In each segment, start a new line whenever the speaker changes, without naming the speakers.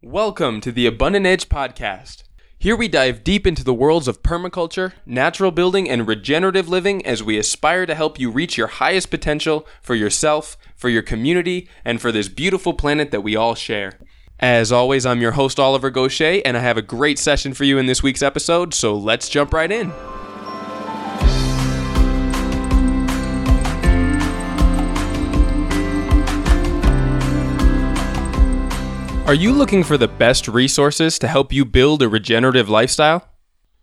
Welcome to the Abundant Edge Podcast. Here we dive deep into the worlds of permaculture, natural building, and regenerative living as we aspire to help you reach your highest potential for yourself, for your community, and for this beautiful planet that we all share. As always, I'm your host, Oliver Goshey, and I have a great session for you in this week's episode, so let's jump right in. Are you looking for the best resources to help you build a regenerative lifestyle?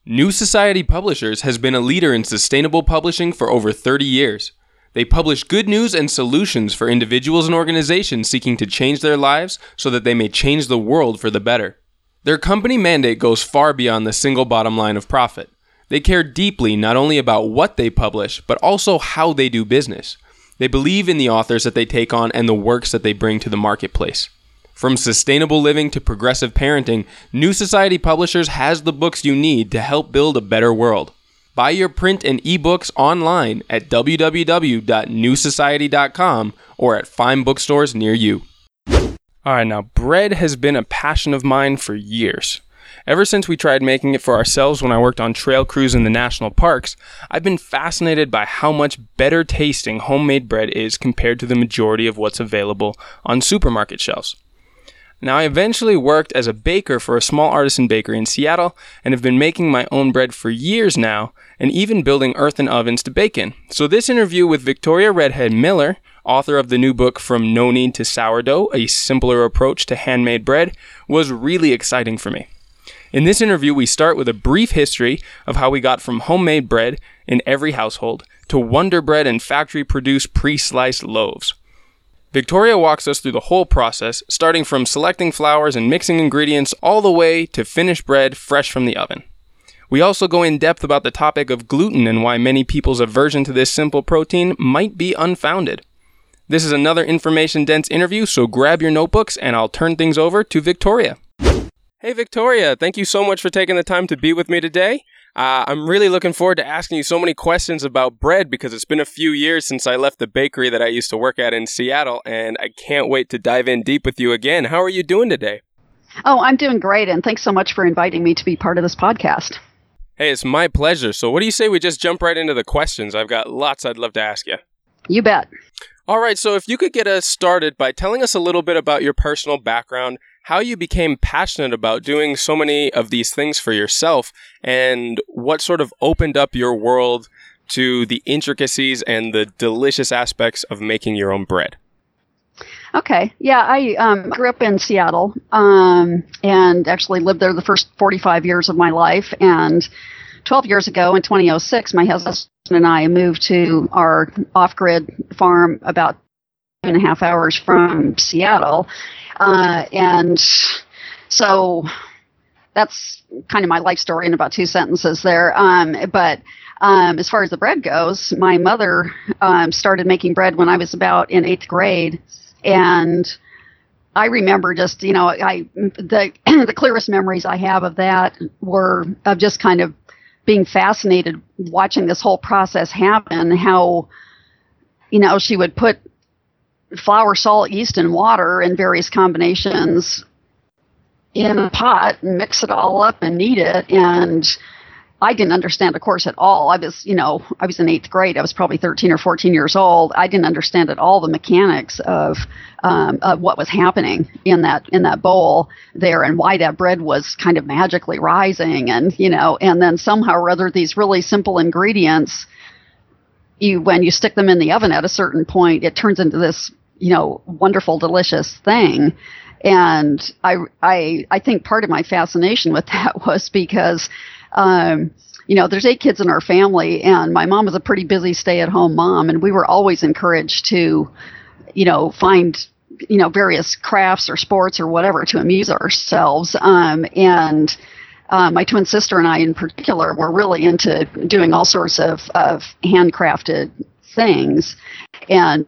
New Society Publishers has been a leader in sustainable publishing for over 30 years. They publish good news and solutions for individuals and organizations seeking to change their lives so that they may change the world for the better. Their company mandate goes far beyond the single bottom line of profit. They care deeply not only about what they publish, but also how they do business. They believe in the authors that they take on and the works that they bring to the marketplace. From sustainable living to progressive parenting, New Society Publishers has the books you need to help build a better world. Buy your print and ebooks online at www.newsociety.com or at fine bookstores near you. All right, now, bread has been a passion of mine for years. Ever since we tried making it for ourselves when I worked on trail crews in the national parks, I've been fascinated by how much better tasting homemade bread is compared to the majority of what's available on supermarket shelves. Now, I eventually worked as a baker for a small artisan bakery in Seattle and have been making my own bread for years now and even building earthen ovens to bake in. So, this interview with Victoria Redhed Miller, author of the new book From No Knead to Sourdough A Simpler Approach to Handmade Bread, was really exciting for me. In this interview, we start with a brief history of how we got from homemade bread in every household to Wonder Bread and factory produced pre sliced loaves. Victoria walks us through the whole process, starting from selecting flours and mixing ingredients all the way to finished bread fresh from the oven. We also go in depth about the topic of gluten and why many people's aversion to this simple protein might be unfounded. This is another information dense interview, so grab your notebooks and I'll turn things over to Victoria. Hey, Victoria, thank you so much for taking the time to be with me today. Uh, I'm really looking forward to asking you so many questions about bread because it's been a few years since I left the bakery that I used to work at in Seattle, and I can't wait to dive in deep with you again. How are you doing today?
Oh, I'm doing great, and thanks so much for inviting me to be part of this podcast.
Hey, it's my pleasure. So, what do you say we just jump right into the questions? I've got lots I'd love to ask you.
You bet.
All right, so if you could get us started by telling us a little bit about your personal background how you became passionate about doing so many of these things for yourself and what sort of opened up your world to the intricacies and the delicious aspects of making your own bread.
Okay. Yeah, I um, grew up in Seattle um, and actually lived there the first 45 years of my life. And 12 years ago in 2006, my husband and I moved to our off grid farm about and a half hours from Seattle. Uh, and so that's kind of my life story in about two sentences there. Um, but um, as far as the bread goes, my mother um, started making bread when I was about in eighth grade, and I remember just you know I the the clearest memories I have of that were of just kind of being fascinated watching this whole process happen. How you know she would put flour, salt, yeast, and water in various combinations in a pot mix it all up and knead it. And I didn't understand, of course, at all. I was, you know, I was in eighth grade. I was probably 13 or 14 years old. I didn't understand at all the mechanics of, um, of what was happening in that in that bowl there and why that bread was kind of magically rising. And you know, and then somehow or other, these really simple ingredients you when you stick them in the oven at a certain point, it turns into this you know wonderful, delicious thing. And I I I think part of my fascination with that was because. Um, you know, there's eight kids in our family, and my mom was a pretty busy stay-at-home mom, and we were always encouraged to, you know, find you know various crafts or sports or whatever to amuse ourselves. Um, and uh, my twin sister and I, in particular, were really into doing all sorts of, of handcrafted things. And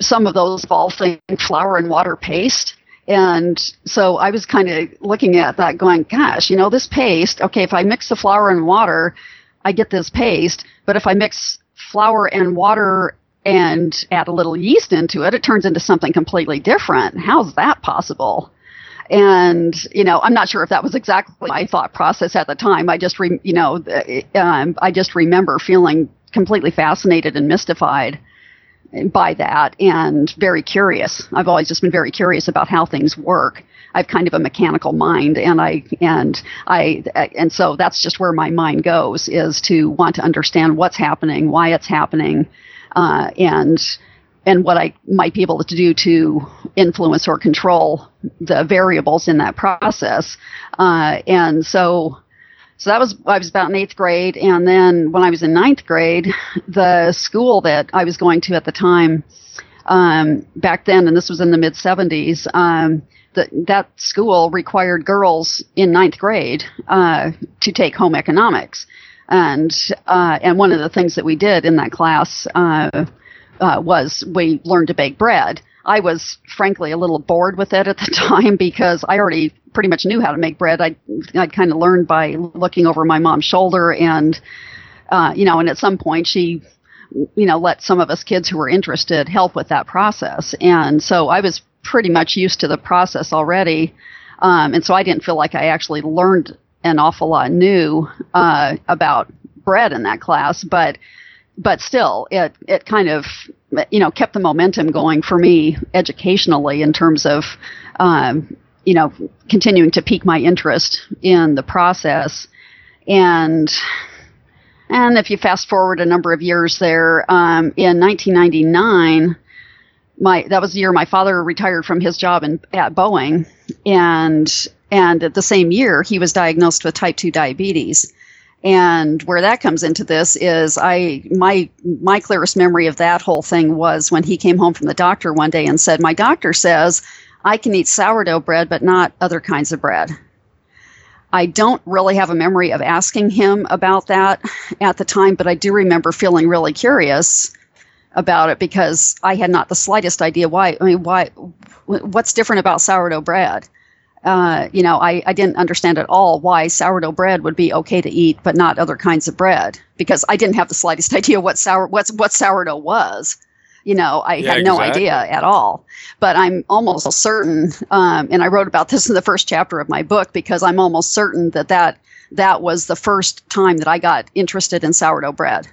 some of those involve flour and water paste. And so I was kind of looking at that going, gosh, you know, this paste, okay, if I mix the flour and water, I get this paste. But if I mix flour and water and add a little yeast into it, it turns into something completely different. How's that possible? and you know i'm not sure if that was exactly my thought process at the time i just re- you know um, i just remember feeling completely fascinated and mystified by that and very curious i've always just been very curious about how things work i've kind of a mechanical mind and i and i and so that's just where my mind goes is to want to understand what's happening why it's happening uh, and and what I might be able to do to influence or control the variables in that process. Uh, and so, so that was I was about in eighth grade, and then when I was in ninth grade, the school that I was going to at the time, um, back then, and this was in the mid '70s. Um, that that school required girls in ninth grade uh, to take home economics, and uh, and one of the things that we did in that class uh, uh, was we learned to bake bread. I was frankly a little bored with it at the time because I already pretty much knew how to make bread. I I'd kind of learned by looking over my mom's shoulder, and uh, you know, and at some point she, you know, let some of us kids who were interested help with that process, and so I was pretty much used to the process already, um, and so I didn't feel like I actually learned an awful lot new uh, about bread in that class, but but still, it it kind of you know kept the momentum going for me educationally in terms of um, you know continuing to pique my interest in the process. And and if you fast forward a number of years there um, in 1999 my that was the year my father retired from his job in, at Boeing. And and at the same year he was diagnosed with type 2 diabetes and where that comes into this is I my my clearest memory of that whole thing was when he came home from the doctor one day and said, "My doctor says I can eat sourdough bread but not other kinds of bread." I don't really have a memory of asking him about that at the time, but I do remember feeling really curious about it because I had not the slightest idea why. I mean, why? What's different about sourdough bread? Uh, you know, I, I didn't understand at all why sourdough bread would be okay to eat, but not other kinds of bread, because I didn't have the slightest idea what sour what's what sourdough was. You know, I yeah, had no exactly. idea at all. But I'm almost certain, um, and I wrote about this in the first chapter of my book because I'm almost certain that that that was the first time that I got interested in sourdough bread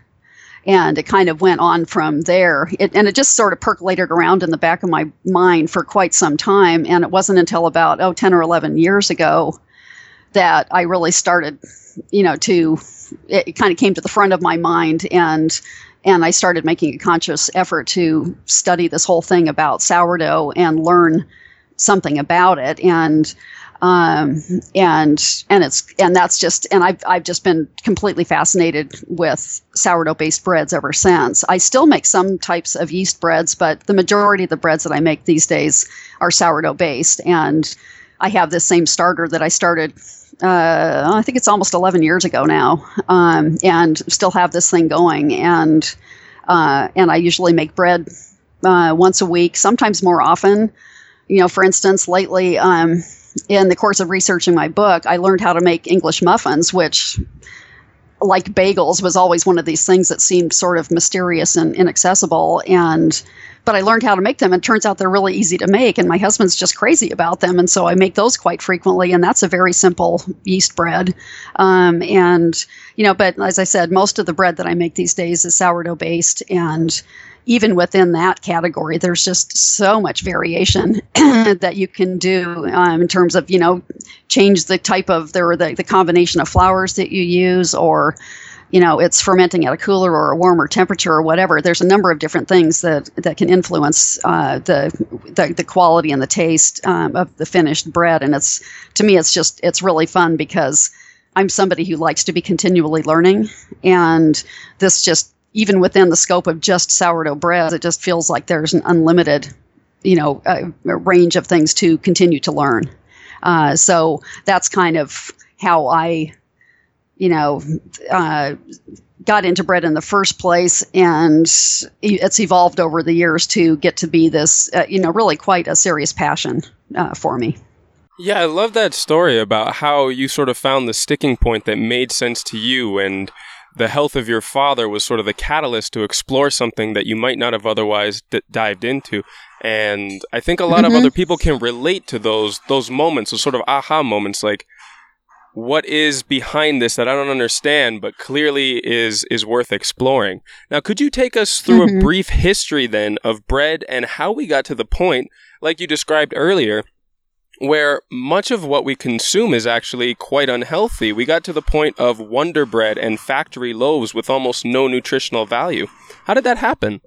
and it kind of went on from there. It, and it just sort of percolated around in the back of my mind for quite some time. And it wasn't until about, oh, 10 or 11 years ago that I really started, you know, to, it, it kind of came to the front of my mind and, and I started making a conscious effort to study this whole thing about sourdough and learn something about it. And um, and and it's and that's just and I've I've just been completely fascinated with sourdough based breads ever since. I still make some types of yeast breads, but the majority of the breads that I make these days are sourdough based, and I have this same starter that I started. Uh, I think it's almost 11 years ago now, um, and still have this thing going. And uh, and I usually make bread uh, once a week, sometimes more often. You know, for instance, lately um, in the course of researching my book, I learned how to make English muffins, which, like bagels, was always one of these things that seemed sort of mysterious and inaccessible. And but I learned how to make them, and turns out they're really easy to make. And my husband's just crazy about them, and so I make those quite frequently. And that's a very simple yeast bread. Um, and you know, but as I said, most of the bread that I make these days is sourdough based, and even within that category, there's just so much variation that you can do um, in terms of, you know, change the type of the, the, the combination of flours that you use or you know it's fermenting at a cooler or a warmer temperature or whatever. There's a number of different things that that can influence uh, the, the, the quality and the taste um, of the finished bread. And it's to me it's just it's really fun because i'm somebody who likes to be continually learning. And this just even within the scope of just sourdough bread, it just feels like there's an unlimited, you know, uh, range of things to continue to learn. Uh, so that's kind of how I, you know, uh, got into bread in the first place, and it's evolved over the years to get to be this, uh, you know, really quite a serious passion uh, for me.
Yeah, I love that story about how you sort of found the sticking point that made sense to you and the health of your father was sort of the catalyst to explore something that you might not have otherwise d- dived into. And I think a lot mm-hmm. of other people can relate to those those moments, those sort of aha moments, like what is behind this that I don't understand, but clearly is is worth exploring. Now, could you take us through mm-hmm. a brief history then of bread and how we got to the point, like you described earlier, where much of what we consume is actually quite unhealthy. We got to the point of Wonder Bread and factory loaves with almost no nutritional value. How did that happen?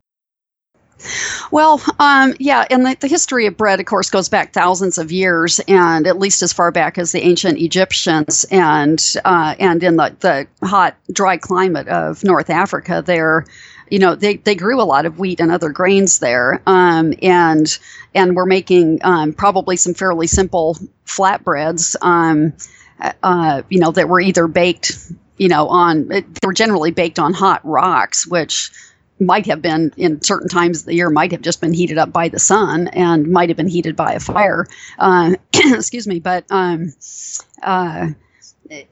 Well, um, yeah, and the, the, history of bread, of course, goes back thousands of years, and at least as far back as the ancient Egyptians, and uh, and in the, the hot, dry climate of North Africa, there you know they, they grew a lot of wheat and other grains there um, and and we're making um, probably some fairly simple flatbreads um, uh, you know that were either baked you know on they were generally baked on hot rocks which might have been in certain times of the year might have just been heated up by the sun and might have been heated by a fire. Uh, excuse me but um, uh,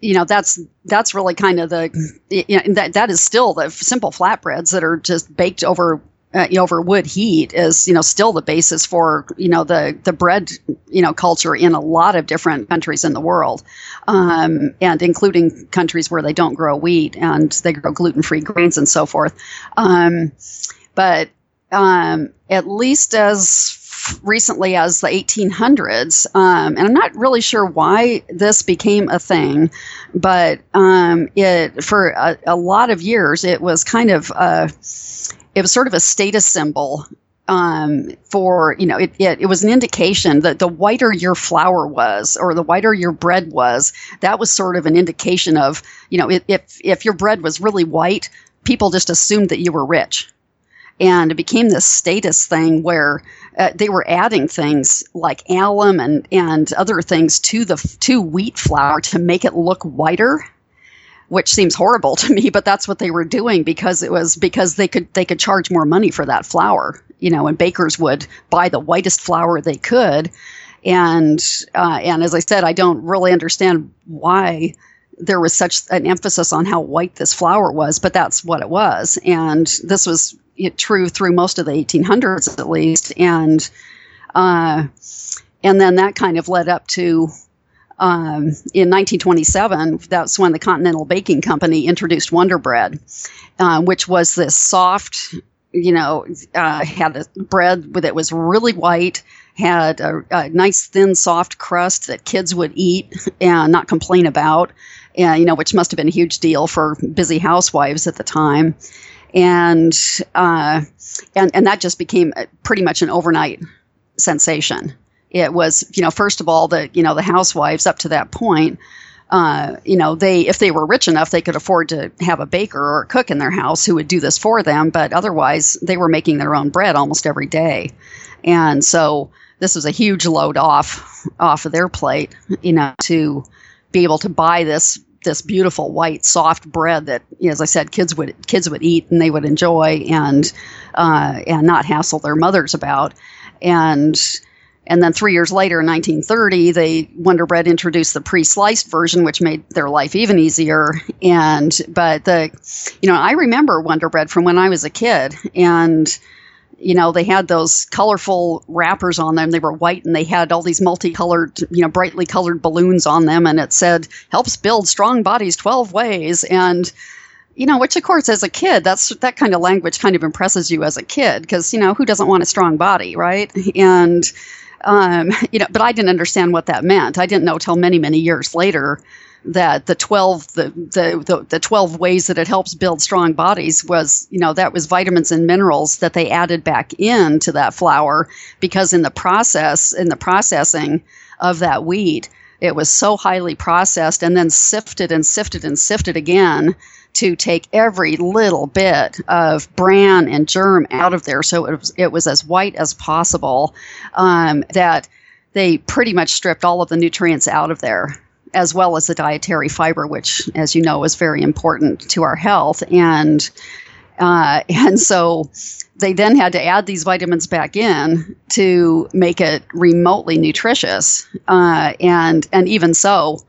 you know that's that's really kind of the you know, that that is still the simple flatbreads that are just baked over uh, you know, over wood heat is you know still the basis for you know the the bread you know culture in a lot of different countries in the world, um, and including countries where they don't grow wheat and they grow gluten free grains and so forth. Um, but um, at least as recently as the 1800s, um, and I'm not really sure why this became a thing, but um, it for a, a, lot of years it was kind of a, it was sort of a status symbol. Um, for you know, it, it, it was an indication that the whiter your flour was, or the whiter your bread was, that was sort of an indication of you know, if if your bread was really white, people just assumed that you were rich and it became this status thing where uh, they were adding things like alum and, and other things to the to wheat flour to make it look whiter which seems horrible to me but that's what they were doing because it was because they could they could charge more money for that flour you know and bakers would buy the whitest flour they could and uh, and as i said i don't really understand why there was such an emphasis on how white this flour was, but that's what it was. And this was true through most of the 1800s at least. And uh, and then that kind of led up to um, in 1927. That's when the Continental Baking Company introduced Wonder Bread, uh, which was this soft, you know, uh, had a bread that was really white had a, a, nice thin soft crust that kids would eat and not complain about and, you know, which must have been a huge deal for busy housewives at the time. And, uh, and, and that just became pretty much an overnight sensation. It was, you know, first of all, the, you know, the housewives up to that point, uh, you know, they if they were rich enough, they could afford to have a baker or a cook in their house who would do this for them. But otherwise, they were making their own bread almost every day, and so this was a huge load off off of their plate, you know, to be able to buy this this beautiful white soft bread that, as I said, kids would kids would eat and they would enjoy and uh, and not hassle their mothers about. And and then three years later, in 1930, they Wonder Bread introduced the pre-sliced version, which made their life even easier. And but the, you know, I remember Wonder Bread from when I was a kid, and you know, they had those colorful wrappers on them. They were white and they had all these multicolored, you know, brightly colored balloons on them. And it said, helps build strong bodies 12 ways. And, you know, which of course, as a kid, that's that kind of language kind of impresses you as a kid because, you know, who doesn't want a strong body, right? And, um, you know, but I didn't understand what that meant. I didn't know till many, many years later that the 12 the, the, the, the 12 ways that it helps build strong bodies was you know that was vitamins and minerals that they added back into that flour because in the process in the processing of that wheat it was so highly processed and then sifted and sifted and sifted again to take every little bit of bran and germ out of there. So it was, it was as white as possible um, that they pretty much stripped all of the nutrients out of there as well as the dietary fiber, which, as you know, is very important to our health. And uh, and so they then had to add these vitamins back in to make it remotely nutritious. Uh, and and even so,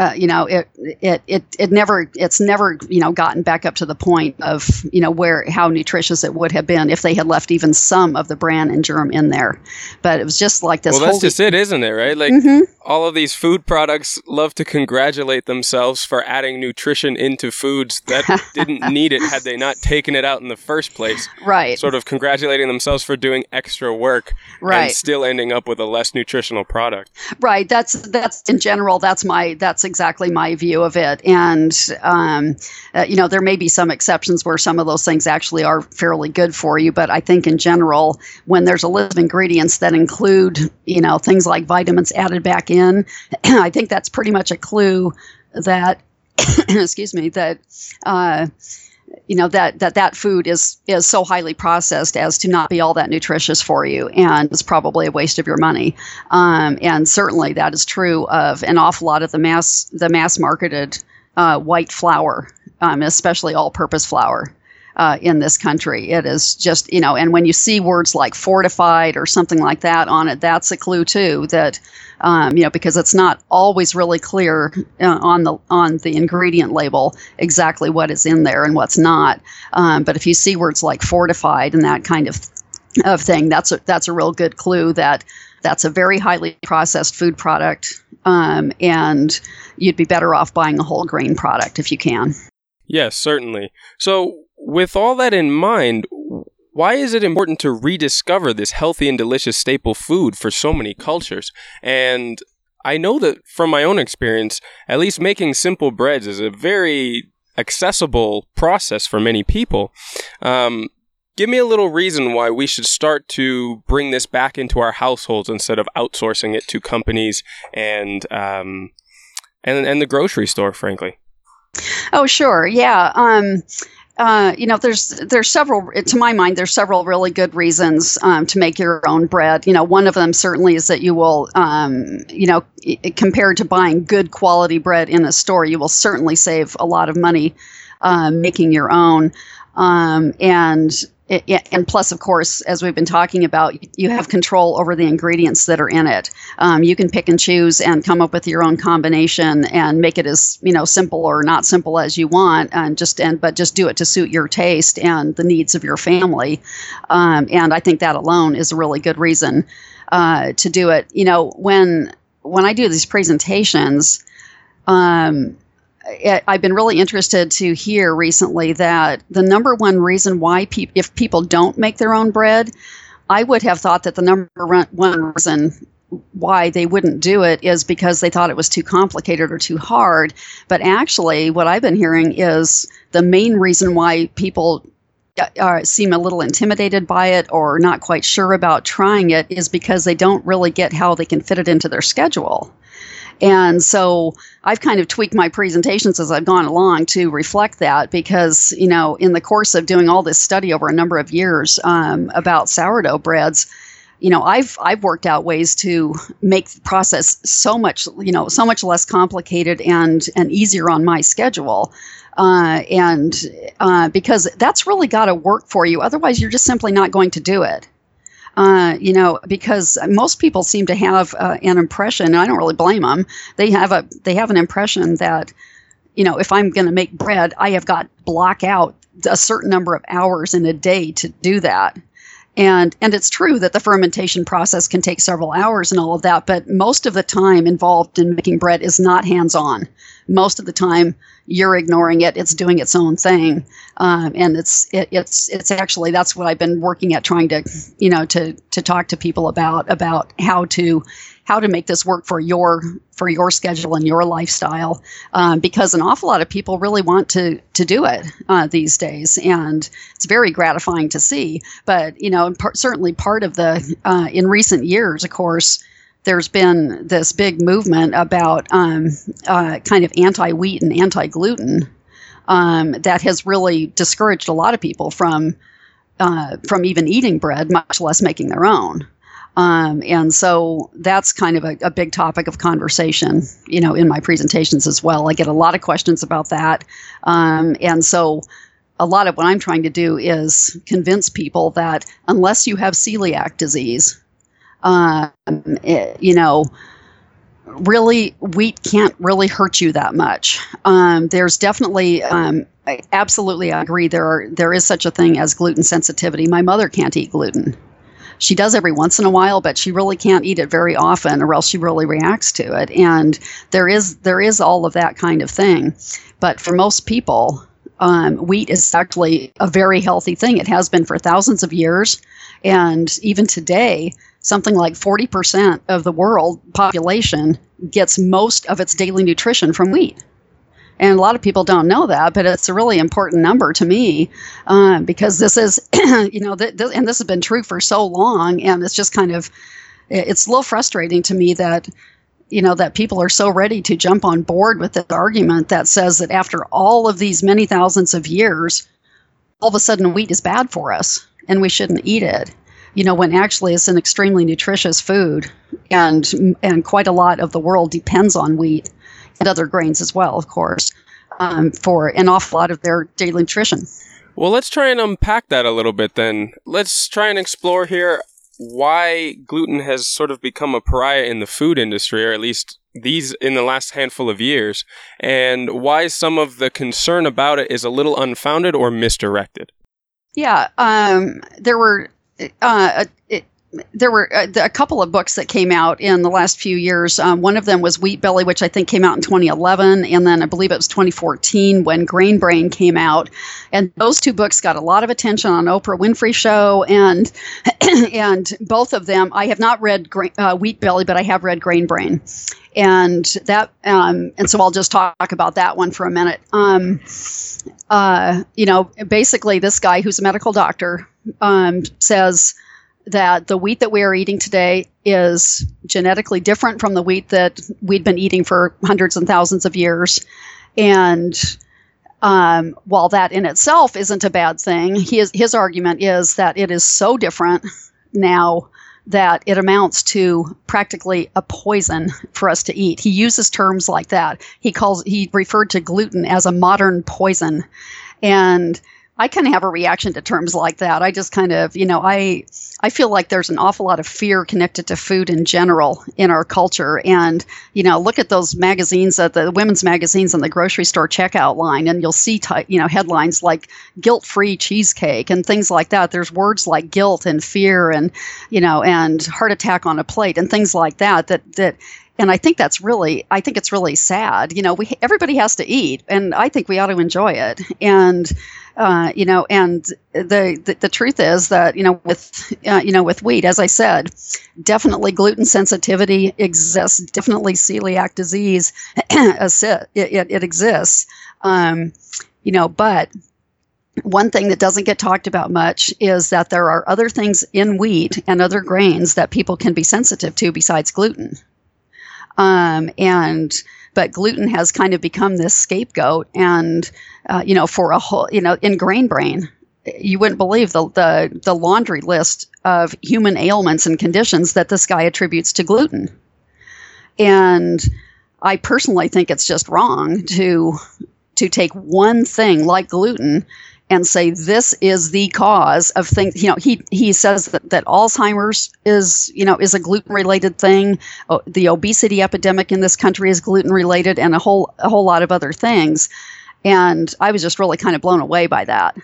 uh, you know, it, it it it never it's never you know gotten back up to the point of you know where how nutritious it would have been if they had left even some of the bran and germ in there. But it was just like this.
Well, that's just it, isn't it? Right? Like mm-hmm. all of these food products love to congratulate themselves for adding nutrition into foods that didn't need it had they not taken it out in the first place.
Right.
Sort of congratulating themselves for doing extra work.
Right.
And still ending up with a less nutritional product.
Right. That's that's in general. That's my that's exactly my view of it. And um, uh, you know, there may be some exceptions where some of those things actually are fairly good for you, but I think in general, when there's a list of ingredients that include you know things like vitamins added back in, I think that's pretty much a clue that excuse me that. Uh, you know that that that food is is so highly processed as to not be all that nutritious for you and it's probably a waste of your money um, and certainly that is true of an awful lot of the mass the mass marketed uh, white flour um, especially all purpose flour uh, in this country. It is just, you know, and when you see words like fortified or something like that on it, that's a clue too that, um, you know, because it's not always really clear uh, on the on the ingredient label exactly what is in there and what's not. Um, but if you see words like fortified and that kind of of thing, that's a, that's a real good clue that that's a very highly processed food product, um, and you'd be better off buying a whole grain product if you can.
Yes, certainly. So, with all that in mind, why is it important to rediscover this healthy and delicious staple food for so many cultures? And I know that from my own experience, at least making simple breads is a very accessible process for many people. Um, give me a little reason why we should start to bring this back into our households instead of outsourcing it to companies and um, and and the grocery store, frankly.
Oh, sure, yeah. Um, uh, you know, there's there's several. To my mind, there's several really good reasons um, to make your own bread. You know, one of them certainly is that you will, um, you know, compared to buying good quality bread in a store, you will certainly save a lot of money uh, making your own. Um, and and plus, of course, as we've been talking about, you have control over the ingredients that are in it. Um, you can pick and choose and come up with your own combination and make it as you know simple or not simple as you want, and just and but just do it to suit your taste and the needs of your family. Um, and I think that alone is a really good reason uh, to do it. You know, when when I do these presentations. Um, I've been really interested to hear recently that the number one reason why if people don't make their own bread, I would have thought that the number one reason why they wouldn't do it is because they thought it was too complicated or too hard. But actually, what I've been hearing is the main reason why people uh, uh seem a little intimidated by it or not quite sure about trying it is because they don't really get how they can fit it into their schedule. And so I've kind of tweaked my presentations as I've gone along to reflect that because, you know, in the course of doing all this study over a number of years um, about sourdough breads, you know, I've I've worked out ways to make the process so much, you know, so much less complicated and and easier on my schedule. Uh, and uh, because that's really got to work for you, otherwise you're just simply not going to do it. Uh, you know, because most people seem to have uh, an impression, and I don't really blame them. They have a they have an impression that, you know, if I'm going to make bread, I have got block out a certain number of hours in a day to do that. And and it's true that the fermentation process can take several hours and all of that, but most of the time involved in making bread is not hands-on. Most of the time, you're ignoring it. It's doing its own thing, um, and it's it, it's it's actually that's what I've been working at trying to you know to to talk to people about about how to how to make this work for your for your schedule and your lifestyle um, because an awful lot of people really want to to do it uh, these days and it's very gratifying to see but you know par- certainly part of the uh, in recent years of course there's been this big movement about um, uh, kind of anti wheat and anti gluten um, that has really discouraged a lot of people from uh, from even eating bread, much less making their own. Um, and so that's kind of a, a, big topic of conversation, you know, in my presentations as well. I get a lot of questions about that. Um, and so a lot of what I'm trying to do is convince people that unless you have celiac disease, um, it, you know, really wheat can't really hurt you that much. Um, there's definitely, um, I absolutely I agree. There are there is such a thing as gluten sensitivity. My mother can't eat gluten. She does every once in a while, but she really can't eat it very often, or else she really reacts to it. And there is there is all of that kind of thing. But for most people, um, wheat is actually a very healthy thing. It has been for thousands of years, and even today, something like 40% of the world population gets most of its daily nutrition from wheat. And a lot of people don't know that, but it's a really important number to me uh, because this is, you know, th- th- and this has been true for so long. And it's just kind of, it's a little frustrating to me that, you know, that people are so ready to jump on board with this argument that says that after all of these many thousands of years, all of a sudden wheat is bad for us and we shouldn't eat it you know, when actually it's an extremely nutritious food, and and quite a lot of the world depends on wheat and other grains as well, of course, um, for an awful lot of their daily nutrition.
Well, let's try and unpack that a little bit then. Let's try and explore here why gluten has sort of become a pariah in the food industry, or at least these in the last handful of years, and why some of the concern about it is a little unfounded or misdirected.
Yeah, um, there were uh, it, there were a, uh, a, couple of books that came out in the last few years. Um, one of them was Wheat Belly, which I think came out in 2011, and then I believe it was 2014 when Grain Brain came out. And those two books got a lot of attention on Oprah Winfrey Show, and and both of them I have not read uh, Wheat Belly, but I have read Grain Brain, and that um, and so I'll just talk about that one for a minute. Um, uh, you know, basically, this guy who's a medical doctor um, says that the wheat that we are eating today is genetically different from the wheat that we'd been eating for hundreds and thousands of years. And um, while that in itself isn't a bad thing, his, his argument is that it is so different now that it amounts to practically a poison for us to eat. He uses terms like that. He calls he referred to gluten as a modern poison. And I kind of have a reaction to terms like that. I just kind of, you know, I I feel like there's an awful lot of fear connected to food in general in our culture. And you know, look at those magazines, at the women's magazines in the grocery store checkout line, and you'll see, ty- you know, headlines like "guilt-free cheesecake" and things like that. There's words like guilt and fear, and you know, and heart attack on a plate, and things like that. That that and I think that's really I think it's really sad. You know, we everybody has to eat, and I think we ought to enjoy it. And uh, you know, and the, the, the truth is that you know with uh, you know with wheat, as I said, definitely gluten sensitivity exists. Definitely celiac disease, it, it, it exists. Um, you know, but one thing that doesn't get talked about much is that there are other things in wheat and other grains that people can be sensitive to besides gluten. Um, and but gluten has kind of become this scapegoat, and uh, you know, for a whole, you know, in Grain Brain, you wouldn't believe the, the the laundry list of human ailments and conditions that this guy attributes to gluten. And I personally think it's just wrong to to take one thing like gluten and say this is the cause of things. You know, he he says that, that Alzheimer's is you know is a gluten related thing. Oh, the obesity epidemic in this country is gluten related, and a whole a whole lot of other things. And I was just really kind of blown away by that.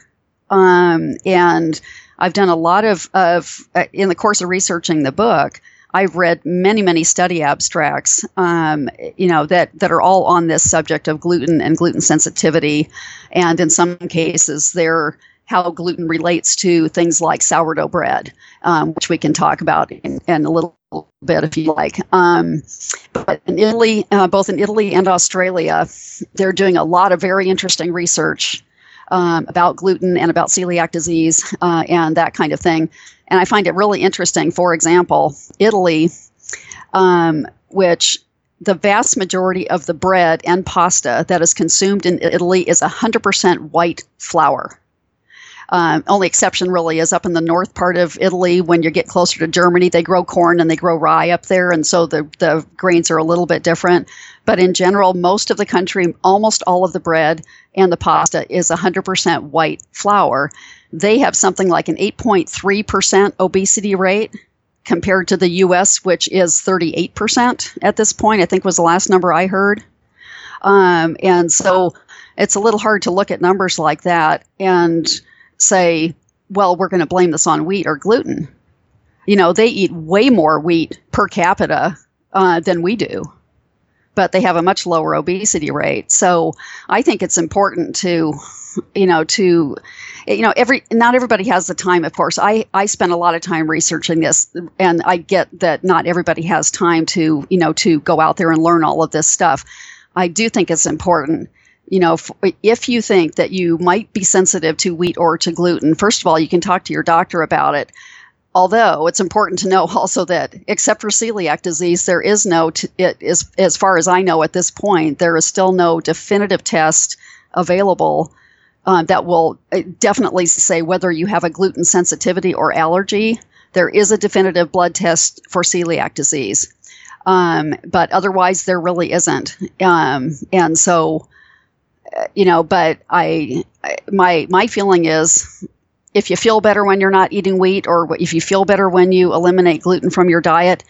Um, and I've done a lot of of uh, in the course of researching the book. I've read many, many study abstracts, um, you know, that, that are all on this subject of gluten and gluten sensitivity. And in some cases, they're how gluten relates to things like sourdough bread, um, which we can talk about in, in, a little bit if you like. Um, but in Italy, uh, both in Italy and Australia, they're doing a lot of very interesting research um, about gluten and about celiac disease uh, and that kind of thing. And I find it really interesting. For example, Italy, um, which the vast majority of the bread and pasta that is consumed in Italy is 100% white flour. Um, only exception really is up in the north part of Italy. When you get closer to Germany, they grow corn and they grow rye up there, and so the the grains are a little bit different. But in general, most of the country, almost all of the bread and the pasta is 100% white flour. They have something like an 8.3% obesity rate compared to the US, which is 38% at this point, I think was the last number I heard. Um, and so it's a little hard to look at numbers like that and say, well, we're going to blame this on wheat or gluten. You know, they eat way more wheat per capita uh, than we do, but they have a much lower obesity rate. So I think it's important to, you know, to, you know, every not everybody has the time. Of course, I I spend a lot of time researching this, and I get that not everybody has time to, you know, to go out there and learn all of this stuff. I do think it's important you know, if, if, you think that you might be sensitive to wheat or to gluten, first of all, you can talk to your doctor about it. Although it's important to know also that, except for celiac disease, there is no, t- it is, as far as I know at this point, there is still no definitive test available uh, that will uh, definitely say whether you have a gluten sensitivity or allergy. There is a definitive blood test for celiac disease. Um, but otherwise, there really isn't. Um, and so, you know, but I, my my feeling is, if you feel better when you're not eating wheat, or if you feel better when you eliminate gluten from your diet,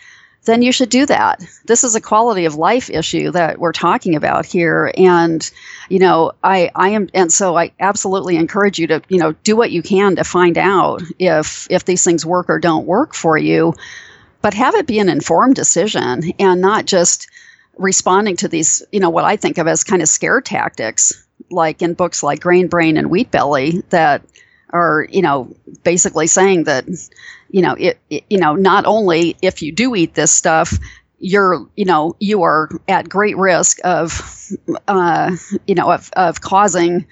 then you should do that. This is a quality of life issue that we're talking about here, and you know, I I am, and so I absolutely encourage you to you know do what you can to find out if if these things work or don't work for you, but have it be an informed decision and not just responding to these, you know, what I think of as kind of scare tactics, like in books like Grain Brain and Wheat Belly, that are, you know, basically saying that, you know, it, it, you know, not only if you do eat this stuff, you're, you know, you are at great risk of, uh, you know, of, of causing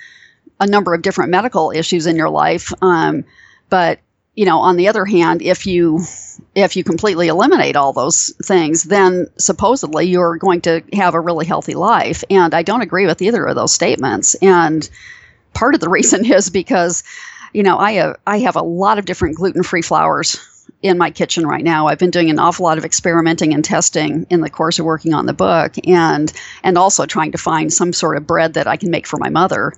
a number of different medical issues in your life. Um, but you know, on the other hand, if you if you completely eliminate all those things, then supposedly you're going to have a really healthy life. And I don't agree with either of those statements. And part of the reason is because, you know, I have I have a lot of different gluten-free flours in my kitchen right now. I've been doing an awful lot of experimenting and testing in the course of working on the book and and also trying to find some sort of bread that I can make for my mother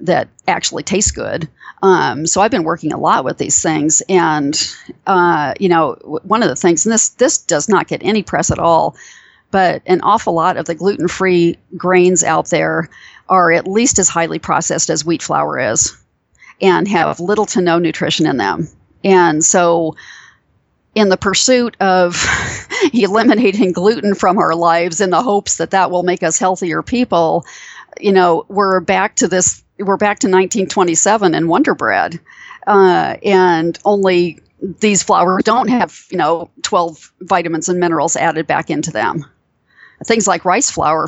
that actually tastes good. Um, so I've been working a lot with these things, and uh, you know, one of the things, and this this does not get any press at all, but an awful lot of the gluten-free grains out there are at least as highly processed as wheat flour is, and have little to no nutrition in them. And so, in the pursuit of eliminating gluten from our lives, in the hopes that that will make us healthier people, you know, we're back to this we're back to 1927 and Wonder Bread, uh, and only these flours don't have you know 12 vitamins and minerals added back into them. Things like rice flour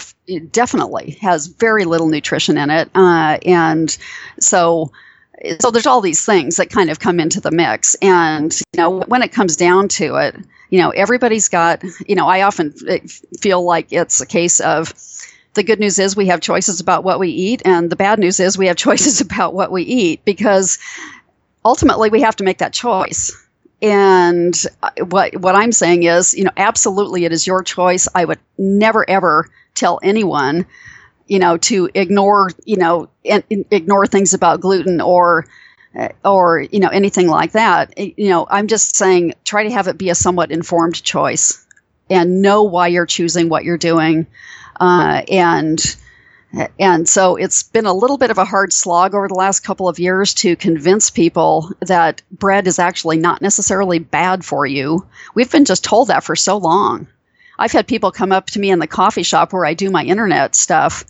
definitely has very little nutrition in it, uh, and so so there's all these things that kind of come into the mix. And you know when it comes down to it, you know everybody's got you know I often feel like it's a case of the good news is we have choices about what we eat, and the bad news is we have choices about what we eat because ultimately we have to make that choice. And uh, what what I'm saying is, you know, absolutely it is your choice. I would never ever tell anyone, you know, to ignore, you know, in, in, ignore things about gluten or uh, or you know anything like that. You know, I'm just saying try to have it be a somewhat informed choice and know why you're choosing what you're doing uh, and and so it's been a little bit of a hard slog over the last couple of years to convince people that bread is actually not necessarily bad for you. We've been just told that for so long. I've had people come up to me in the coffee shop where I do my internet stuff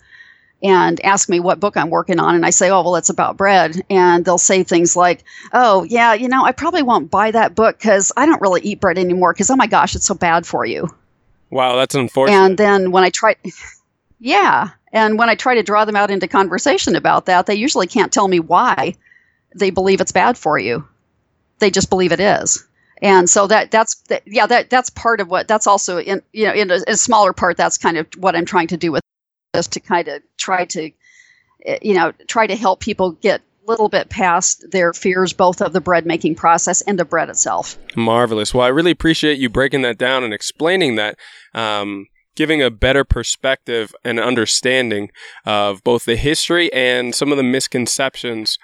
and ask me what book I'm working on. And I say, oh, well, it's about bread. And they'll say things like, oh, yeah, you know, I probably won't buy that book because I don't really eat bread anymore because, oh my gosh, it's so bad for you.
Wow, that's unfortunate.
And then when I try, yeah, and when I try to draw them out into conversation about that, they usually can't tell me why they believe it's bad for you. They just believe it is. And so that that's that, yeah that that's part of what that's also in you know in a, in a smaller part that's kind of what I'm trying to do with this to kind of try to eh, you know try to help people get little bit past their fears, both of the bread making process and the bread itself.
Marvelous. Well, I really appreciate you breaking that down and explaining that. Um, giving a better perspective and understanding of both the history and some of the misconceptions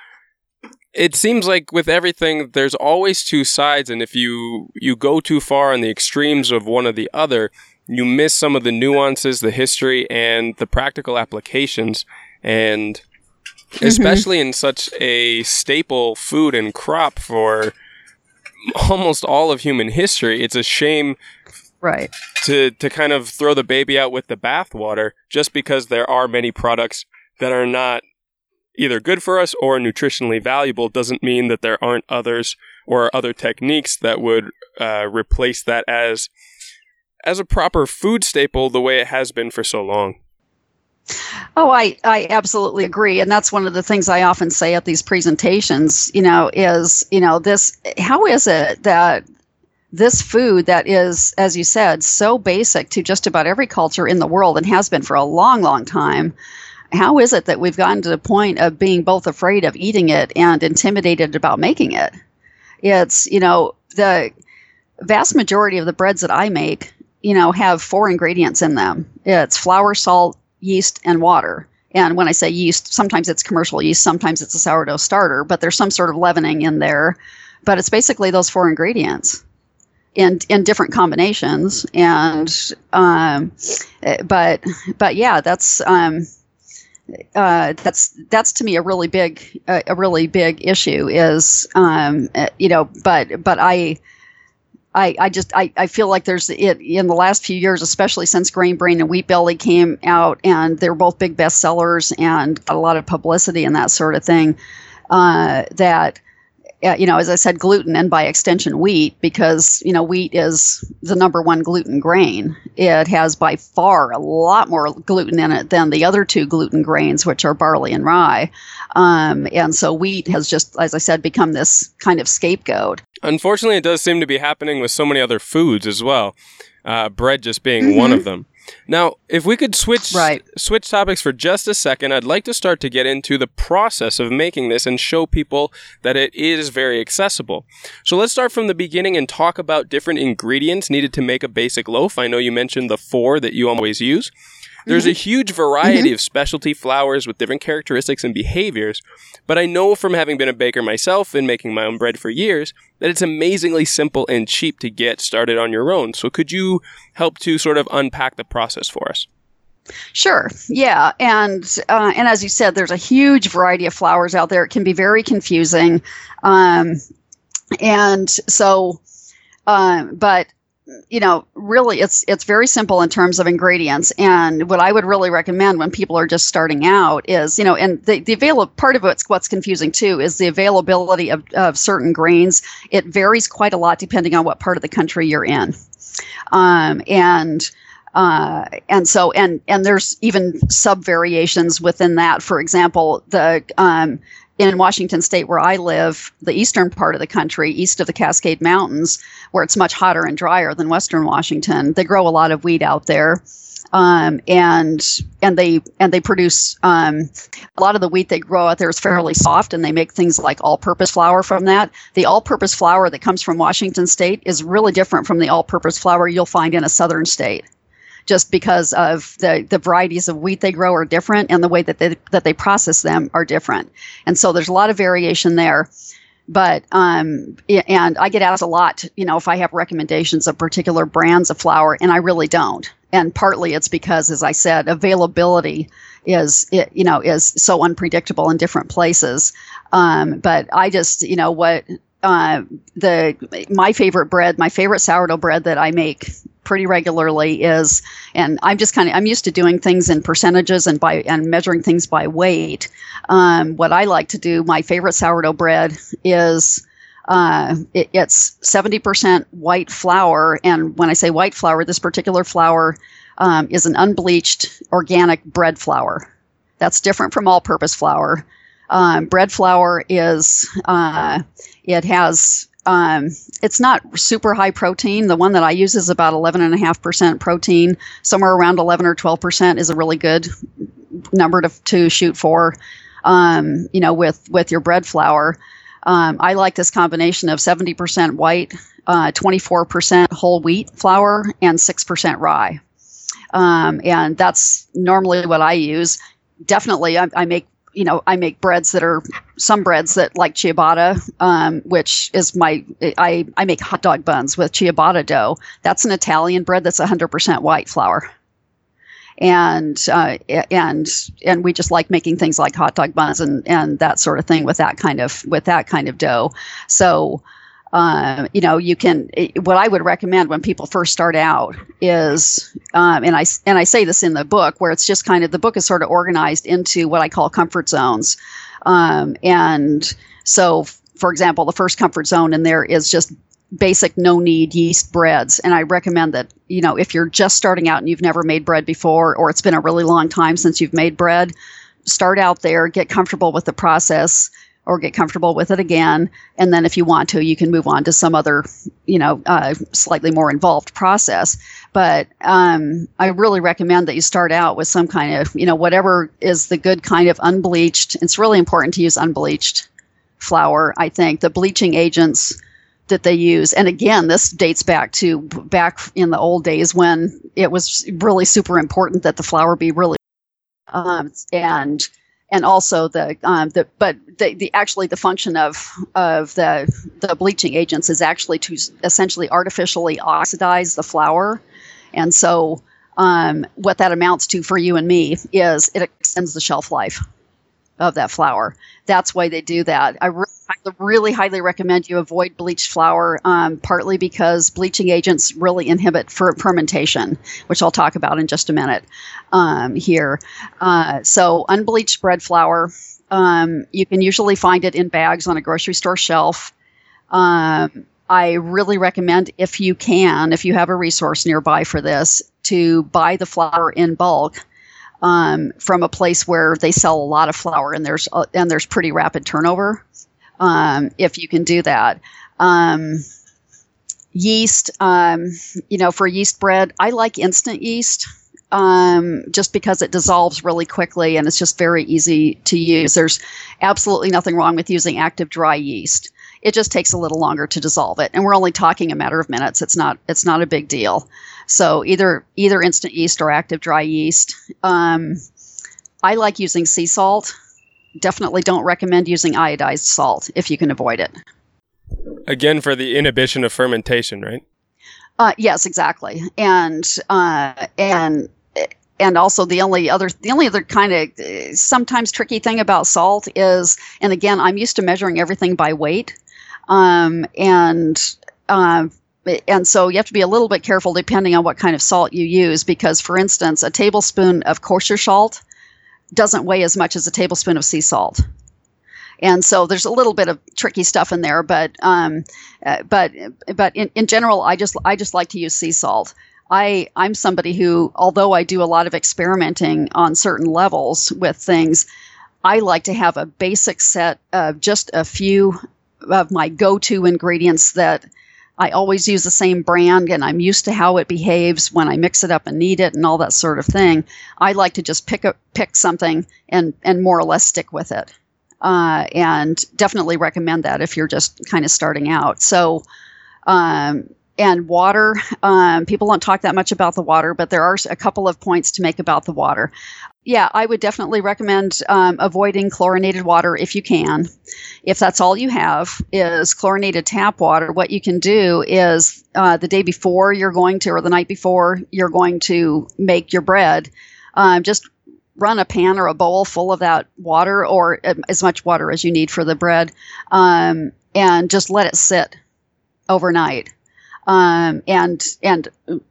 it seems like with everything there's always two sides and if you you go too far on the extremes of one or the other you miss some of the nuances the history and the practical applications and. Especially in such a staple food and crop for almost all of human history. It's a shame
right.
to to kind of throw the baby out with the bathwater just because there are many products that are not either good for us or nutritionally valuable doesn't mean that there aren't others or other techniques that would uh, replace that as as a proper food staple the way it has been for so long.
Oh, I, I absolutely agree. And that's one of the things I often say at these presentations, you know, is, you know, this, how is it that this food that is, as you said, so basic to just about every culture in the world and has been for a long, long time, how is it that we've gotten to the point of being both afraid of eating it and intimidated about making it? It's, you know, the vast majority of the breads that I make, you know, have four ingredients in them. It's flour, salt, yeast, and water. And when I say yeast, sometimes it's commercial yeast, sometimes it's a sourdough starter, but there's some sort of leavening in there. But it's basically those four ingredients in in different combinations. And um, but but yeah, that's um, uh, that's that's to me a really big a really big issue is um, uh, you know but but I I, I just I, I feel like there's it in the last few years, especially since Grain Brain and Wheat Belly came out, and they're both big bestsellers and a lot of publicity and that sort of thing. Uh, that uh, you know, as I said, gluten and by extension wheat, because, you know, wheat is the number one gluten grain. It has by far a lot more gluten in it than the other two gluten grains, which are barley and rye. Um, and so wheat has just, as I said, become this kind of scapegoat.
Unfortunately, it does seem to be happening with so many other foods as well. Uh, bread just being mm-hmm. one of them. Now, if we could switch right. switch topics for just a second, I'd like to start to get into the process of making this and show people that it is very accessible. So let's start from the beginning and talk about different ingredients needed to make a basic loaf. I know you mentioned the four that you always use. There's mm-hmm. a huge variety mm-hmm. of specialty flours with different characteristics and behaviors, but I know from having been a baker myself and making my own bread for years that it's amazingly simple and cheap to get started on your own. So could you help to sort of unpack the process for us?
Sure. Yeah, and uh, and as you said, there's a huge variety of flours out there. It can be very confusing, um, and so, uh, but you know, really it's it's very simple in terms of ingredients. And what I would really recommend when people are just starting out is, you know, and the, the available part of it's what's confusing too is the availability of, of certain grains. It varies quite a lot depending on what part of the country you're in. Um, and uh, and so and and there's even sub variations within that. For example, the um, in Washington state where I live, the eastern part of the country, east of the Cascade Mountains, where it's much hotter and drier than western Washington, they grow a lot of wheat out there. Um, and and they and they produce um, a lot of the wheat they grow out there is fairly soft, and they make things like all-purpose flour from that. The all-purpose flour that comes from Washington State is really different from the all-purpose flour you'll find in a southern state just because of the, the varieties of wheat they grow are different and the way that they, that they process them are different. And so there's a lot of variation there. But, um, and I get asked a lot, you know, if I have recommendations of particular brands of flour, and I really don't. And partly it's because, as I said, availability is, it, you know, is so unpredictable in different places. Um, but I just, you know, what uh, the my favorite bread, my favorite sourdough bread that I make pretty regularly is and i'm just kind of i'm used to doing things in percentages and by and measuring things by weight. Um, what i like to do my favorite sourdough bread is uh, it, it's 70% white flour. And when i say white flour this particular flour um, is an unbleached organic bread flour. That's different from all purpose flour um, bread flour is uh, it has um, it's not super high protein. The one that I use is about 11.5% protein. Somewhere around 11 or 12% is a really good number to, to shoot for, um, you know, with, with your bread flour. Um, I like this combination of 70% white, uh, 24% whole wheat flour, and 6% rye. Um, and that's normally what I use. Definitely, I, I make you know, I make breads that are some breads that like ciabatta, um, which is my I I make hot dog buns with ciabatta dough. That's an Italian bread that's 100% white flour, and uh, and and we just like making things like hot dog buns and and that sort of thing with that kind of with that kind of dough. So uh, you know, you can. What I would recommend when people first start out is, um, and I and I say this in the book, where it's just kind of the book is sort of organized into what I call comfort zones, um, and so, for example, the first comfort zone in there is just basic no knead yeast breads and i recommend that you know if you're just starting out and you've never made bread before or it's been a really long time since you've made bread start out there get comfortable with the process or get comfortable with it again. And then if you want to, you can move on to some other, you know, uh, slightly more involved process. But um, I really recommend that you start out with some kind of, you know, whatever is the good kind of unbleached. It's really important to use unbleached flour. I think the bleaching agents that they use and again this dates back to back in the old days when it was really super important that the flour be really um, and and also the um, the but the, the actually the function of of the the bleaching agents is actually to essentially artificially oxidize the flour, and so um, what that amounts to for you and me is it extends the shelf life of that flour. That's why they do that. I re- I really highly recommend you avoid bleached flour, um, partly because bleaching agents really inhibit fer- fermentation, which I'll talk about in just a minute um, here. Uh, so, unbleached bread flour, um, you can usually find it in bags on a grocery store shelf. Um, I really recommend, if you can, if you have a resource nearby for this, to buy the flour in bulk. Um, from a place where they sell a lot of flour and there's uh, and there's pretty rapid turnover um, if you can do that. Um, yeast, um, you know, for yeast bread, I like instant yeast. Um, just because it dissolves really quickly and it's just very easy to use. There's absolutely nothing wrong with using active dry yeast. It just takes a little longer to dissolve it, and we're only talking a matter of minutes. It's not it's not a big deal. So either either instant yeast or active dry yeast. Um, I like using sea salt definitely don't recommend using iodized salt if you can avoid it.
Again, for the inhibition of fermentation, right?
Uh, yes, exactly, and uh, and and also the only other the only other kind of sometimes tricky thing about salt is, and again, I'm used to measuring everything by weight, um, and uh, and so you have to be a little bit careful depending on what kind of salt you use because for instance a tablespoon of kosher salt doesn't weigh as much as a tablespoon of sea salt. And so there's a little bit of tricky stuff in there, but um, uh, but but in, in general, I just I just like to use sea salt. I I'm somebody who, although I do a lot of experimenting on certain levels with things, I like to have a basic set of just a few of my go-to ingredients that I always use the same brand and I'm used to how it behaves when I mix it up and knead it and all that sort of thing. I like to just pick a, pick something and and more or less stick with it. Uh, and definitely recommend that if you're just kind of starting out. So, um, and water. Um, people don't talk that much about the water, but there are a couple of points to make about the water yeah, I would definitely recommend um, avoiding chlorinated water if you can. If that's all you have is chlorinated tap water, what you can do is uh, the day before you're going to, or the night before you're going to make your bread, um, just run a pan or a bowl full of that water, or um, as much water as you need for the bread, um, and just let it sit overnight um, and and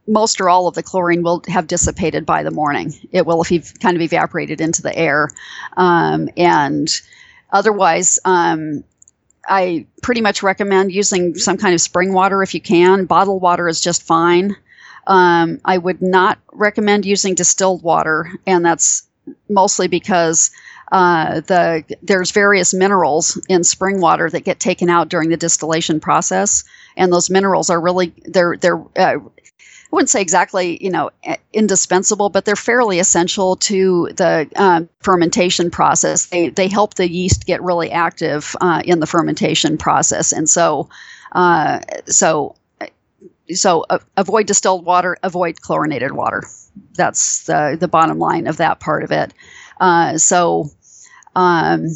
most or all of the chlorine will have dissipated by the morning. It will have kind of evaporated into the air, um, and otherwise. Um, I pretty much recommend using some kind of spring water if you can. Bottled water is just fine. Um, I would not recommend using distilled water, and that's mostly because uh, the there's various minerals in spring water that get taken out during the distillation process and those minerals are really they're they're uh, I wouldn't say exactly, you know, indispensable, but they're fairly essential to the uh, fermentation process. They they help the yeast get really active uh, in the fermentation process, and so uh, so so uh, avoid distilled water, avoid chlorinated water. That's the the bottom line of that part of it. Uh, so Um,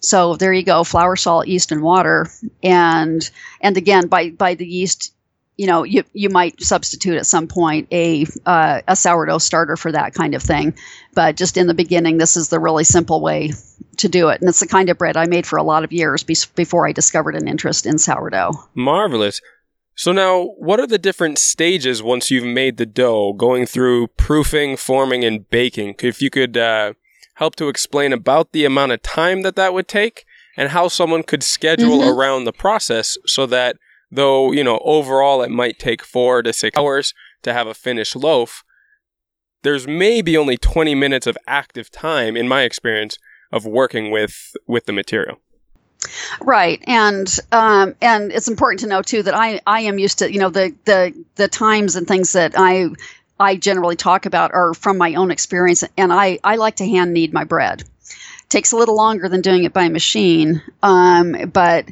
so there you go, flour, salt, yeast, and water, and and again by by the yeast, you know, you you might substitute at some point a uh, a sourdough starter for that kind of thing, but just in the beginning, this is the really simple way to do it, and it's the kind of bread I made for a lot of years be- before I discovered an interest in sourdough.
Marvelous. So now, what are the different stages once you've made the dough, going through proofing, forming, and baking? If you could uh, help to explain about the amount of time that that would take, and how someone could schedule mm-hmm. around the process so that though you know overall it might take four to six hours to have a finished loaf, there's maybe only 20 minutes of active time, in my experience, of working with with the material.
Right, and um, and it's important to know too that I I am used to you know the the the times and things that I I generally talk about are from my own experience, and I I like to hand knead my bread. Takes a little longer than doing it by machine, um, but.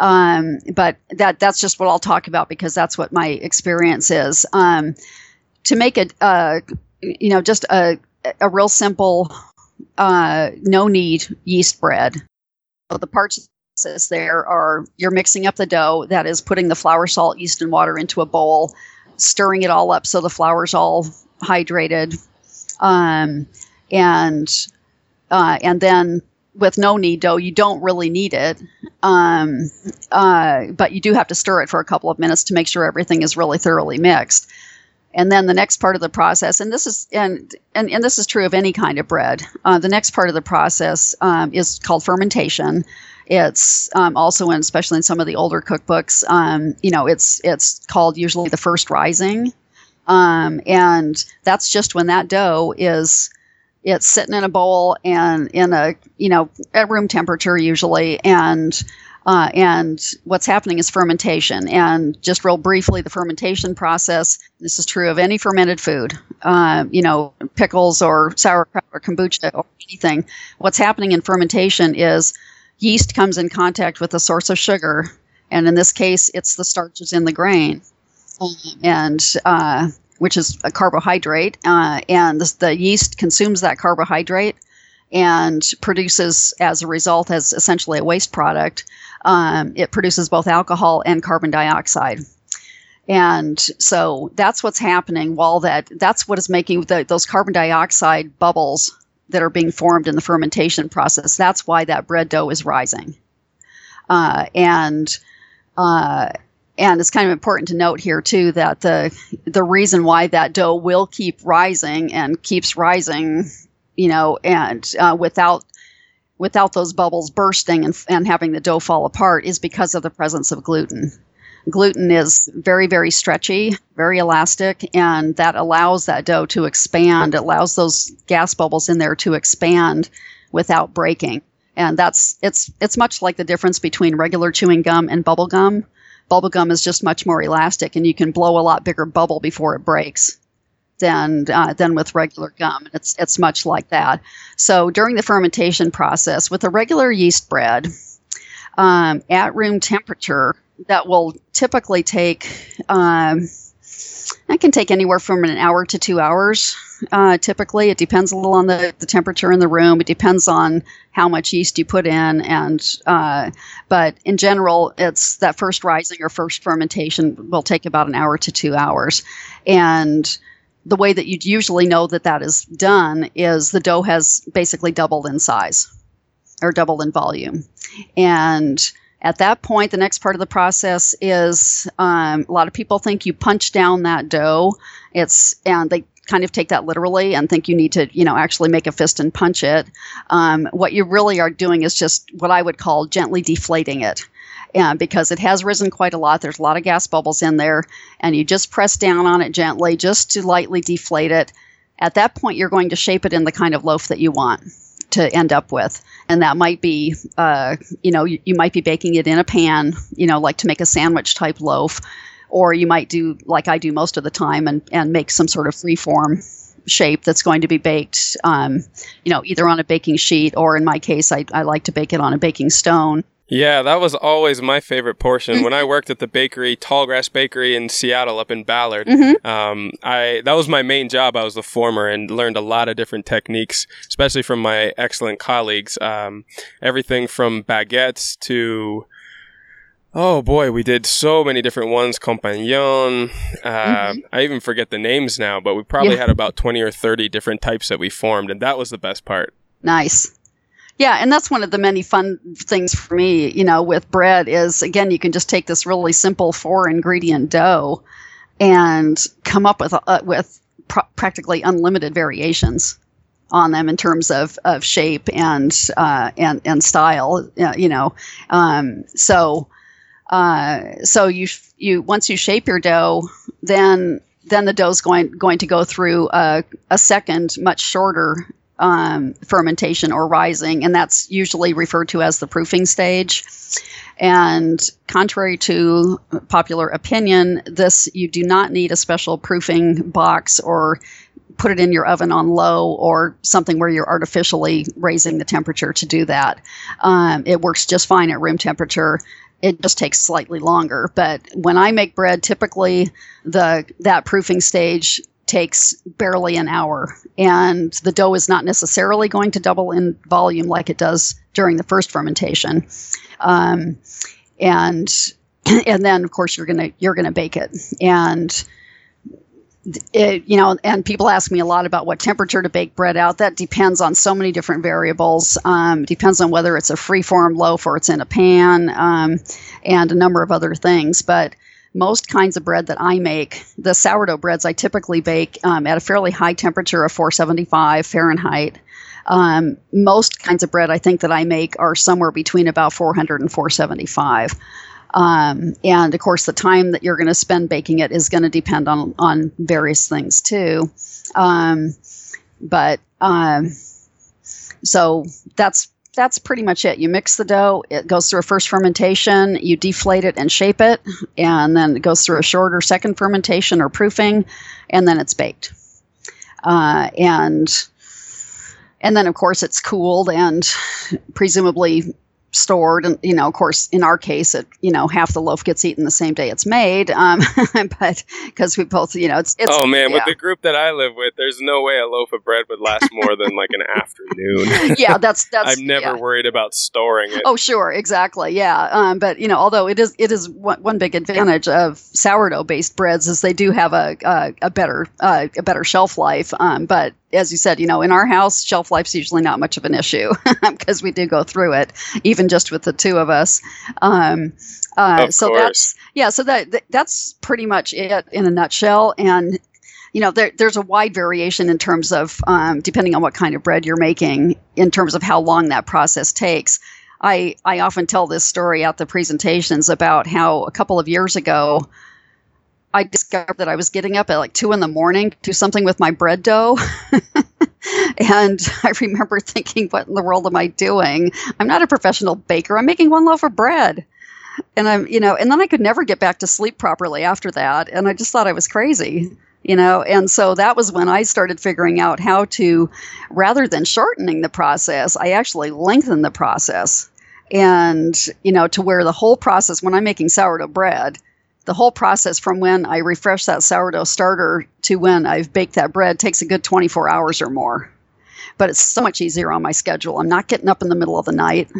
Um, but that that's just what I'll talk about because that's what my experience is. Um, to make it, uh, you know, just a a real simple, uh, no knead yeast bread So the parts there are you're mixing up the dough that is putting the flour salt yeast and water into a bowl stirring it all up so the flour's all hydrated. Um, and uh, and then with no knead dough you don't really knead it. Um, uh, but you do have to stir it for a couple of minutes to make sure everything is really thoroughly mixed. And then the next part of the process and this is and and, and this is true of any kind of bread. Uh, the next part of the process um, is called fermentation it's um, also in, especially in some of the older cookbooks, um, you know, it's it's called usually the first rising, um, and that's just when that dough is it's sitting in a bowl and in a you know at room temperature usually, and uh, and what's happening is fermentation. And just real briefly, the fermentation process. This is true of any fermented food. Uh, you know, pickles or sauerkraut or kombucha or anything. What's happening in fermentation is yeast comes in contact with a source of sugar, and in this case, it's the starches in the grain, and uh, which is a carbohydrate, uh, and the, the yeast consumes that carbohydrate and produces, as a result, as essentially a waste product, um, it produces both alcohol and carbon dioxide. And so that's what's happening while that that's what is making the, those carbon dioxide bubbles that are being formed in the fermentation process. That's why that bread dough is rising. Uh, and uh, and it's kind of important to note here too that the the reason why that dough will keep rising and keeps rising, you know, and uh, without without those bubbles bursting and, and having the dough fall apart is because of the presence of gluten gluten is very, very stretchy, very elastic, and that allows that dough to expand, it allows those gas bubbles in there to expand without breaking. And that's it's it's much like the difference between regular chewing gum and bubble gum. Bubble gum is just much more elastic, and you can blow a lot bigger bubble before it breaks than uh, than with regular gum. It's it's much like that. So during the fermentation process, with a regular yeast bread, um, at room temperature, that will typically take um, that can take anywhere from an hour to two hours. Uh, typically, it depends a little on the, the temperature in the room. It depends on how much yeast you put in, and uh, but in general, it's that first rising or first fermentation will take about an hour to two hours, and the way that you'd usually know that that is done is the dough has basically doubled in size or doubled in volume, and at that point, the next part of the process is um, a lot of people think you punch down that dough. It's and they kind of take that literally and think you need to, you know, actually make a fist and punch it. Um, what you really are doing is just what I would call gently deflating it. And because it has risen quite a lot, there's a lot of gas bubbles in there, and you just press down on it gently just to lightly deflate it. At that point, you're going to shape it in the kind of loaf that you want to end up with. And that might be, uh, you know, you, you might be baking it in a pan, you know, like to make a sandwich type loaf. Or you might do like I do most of the time and, and make some sort of free form shape that's going to be baked, um, you know, either on a baking sheet or in my case, I, I like to bake it on a baking stone.
Yeah, that was always my favorite portion. when I worked at the bakery, Tallgrass Bakery in Seattle, up in Ballard, mm-hmm. um, I that was my main job. I was the former and learned a lot of different techniques, especially from my excellent colleagues. Um, everything from baguettes to Oh boy, we did so many different ones. Compagnon. Uh, mm-hmm. I even forget the names now, but we probably yeah. had about 20 or 30 different types that we formed, and that was the best part.
Nice. Yeah, and that's one of the many fun things for me, you know, with bread is again, you can just take this really simple four ingredient dough and come up with uh, with pr- practically unlimited variations on them in terms of, of shape and uh, and and style, uh, you know. Um, so uh, so you you once you shape your dough, then then the dough is going going to go through a, a second, much shorter um, fermentation or rising, and that's usually referred to as the proofing stage. And contrary to popular opinion, this you do not need a special proofing box or put it in your oven on low or something where you're artificially raising the temperature to do that. Um, it works just fine at room temperature. It just takes slightly longer. But when I make bread, typically the that proofing stage takes barely an hour. And the dough is not necessarily going to double in volume like it does during the first fermentation. Um, and and then of course you're gonna you're gonna bake it. And it, you know, and people ask me a lot about what temperature to bake bread out. That depends on so many different variables. Um, depends on whether it's a free form loaf or it's in a pan, um, and a number of other things. But most kinds of bread that I make, the sourdough breads I typically bake um, at a fairly high temperature of 475 Fahrenheit. Um, most kinds of bread I think that I make are somewhere between about 400 and 475. Um, and of course, the time that you're going to spend baking it is going to depend on on various things too. Um, but um, so that's that's pretty much it. You mix the dough, it goes through a first fermentation, you deflate it and shape it, and then it goes through a shorter second fermentation or proofing, and then it's baked. Uh, and and then of course it's cooled and presumably stored and you know of course in our case it you know half the loaf gets eaten the same day it's made um but because we both you know it's, it's
oh man yeah. with the group that i live with there's no way a loaf of bread would last more than like an afternoon
yeah that's that's
i'm never
yeah.
worried about storing it
oh sure exactly yeah um but you know although it is it is one, one big advantage of sourdough based breads is they do have a a, a better uh, a better shelf life um but as you said, you know, in our house, shelf life's usually not much of an issue because we do go through it, even just with the two of us. Um, uh, so course. that's yeah, so that that's pretty much it in a nutshell. And you know, there, there's a wide variation in terms of um, depending on what kind of bread you're making, in terms of how long that process takes. I I often tell this story at the presentations about how a couple of years ago. I discovered that I was getting up at like two in the morning to do something with my bread dough. and I remember thinking, what in the world am I doing? I'm not a professional baker. I'm making one loaf of bread. And I'm, you know, and then I could never get back to sleep properly after that. And I just thought I was crazy, you know. And so that was when I started figuring out how to, rather than shortening the process, I actually lengthen the process. And, you know, to where the whole process, when I'm making sourdough bread, the whole process from when I refresh that sourdough starter to when I've baked that bread takes a good 24 hours or more. But it's so much easier on my schedule. I'm not getting up in the middle of the night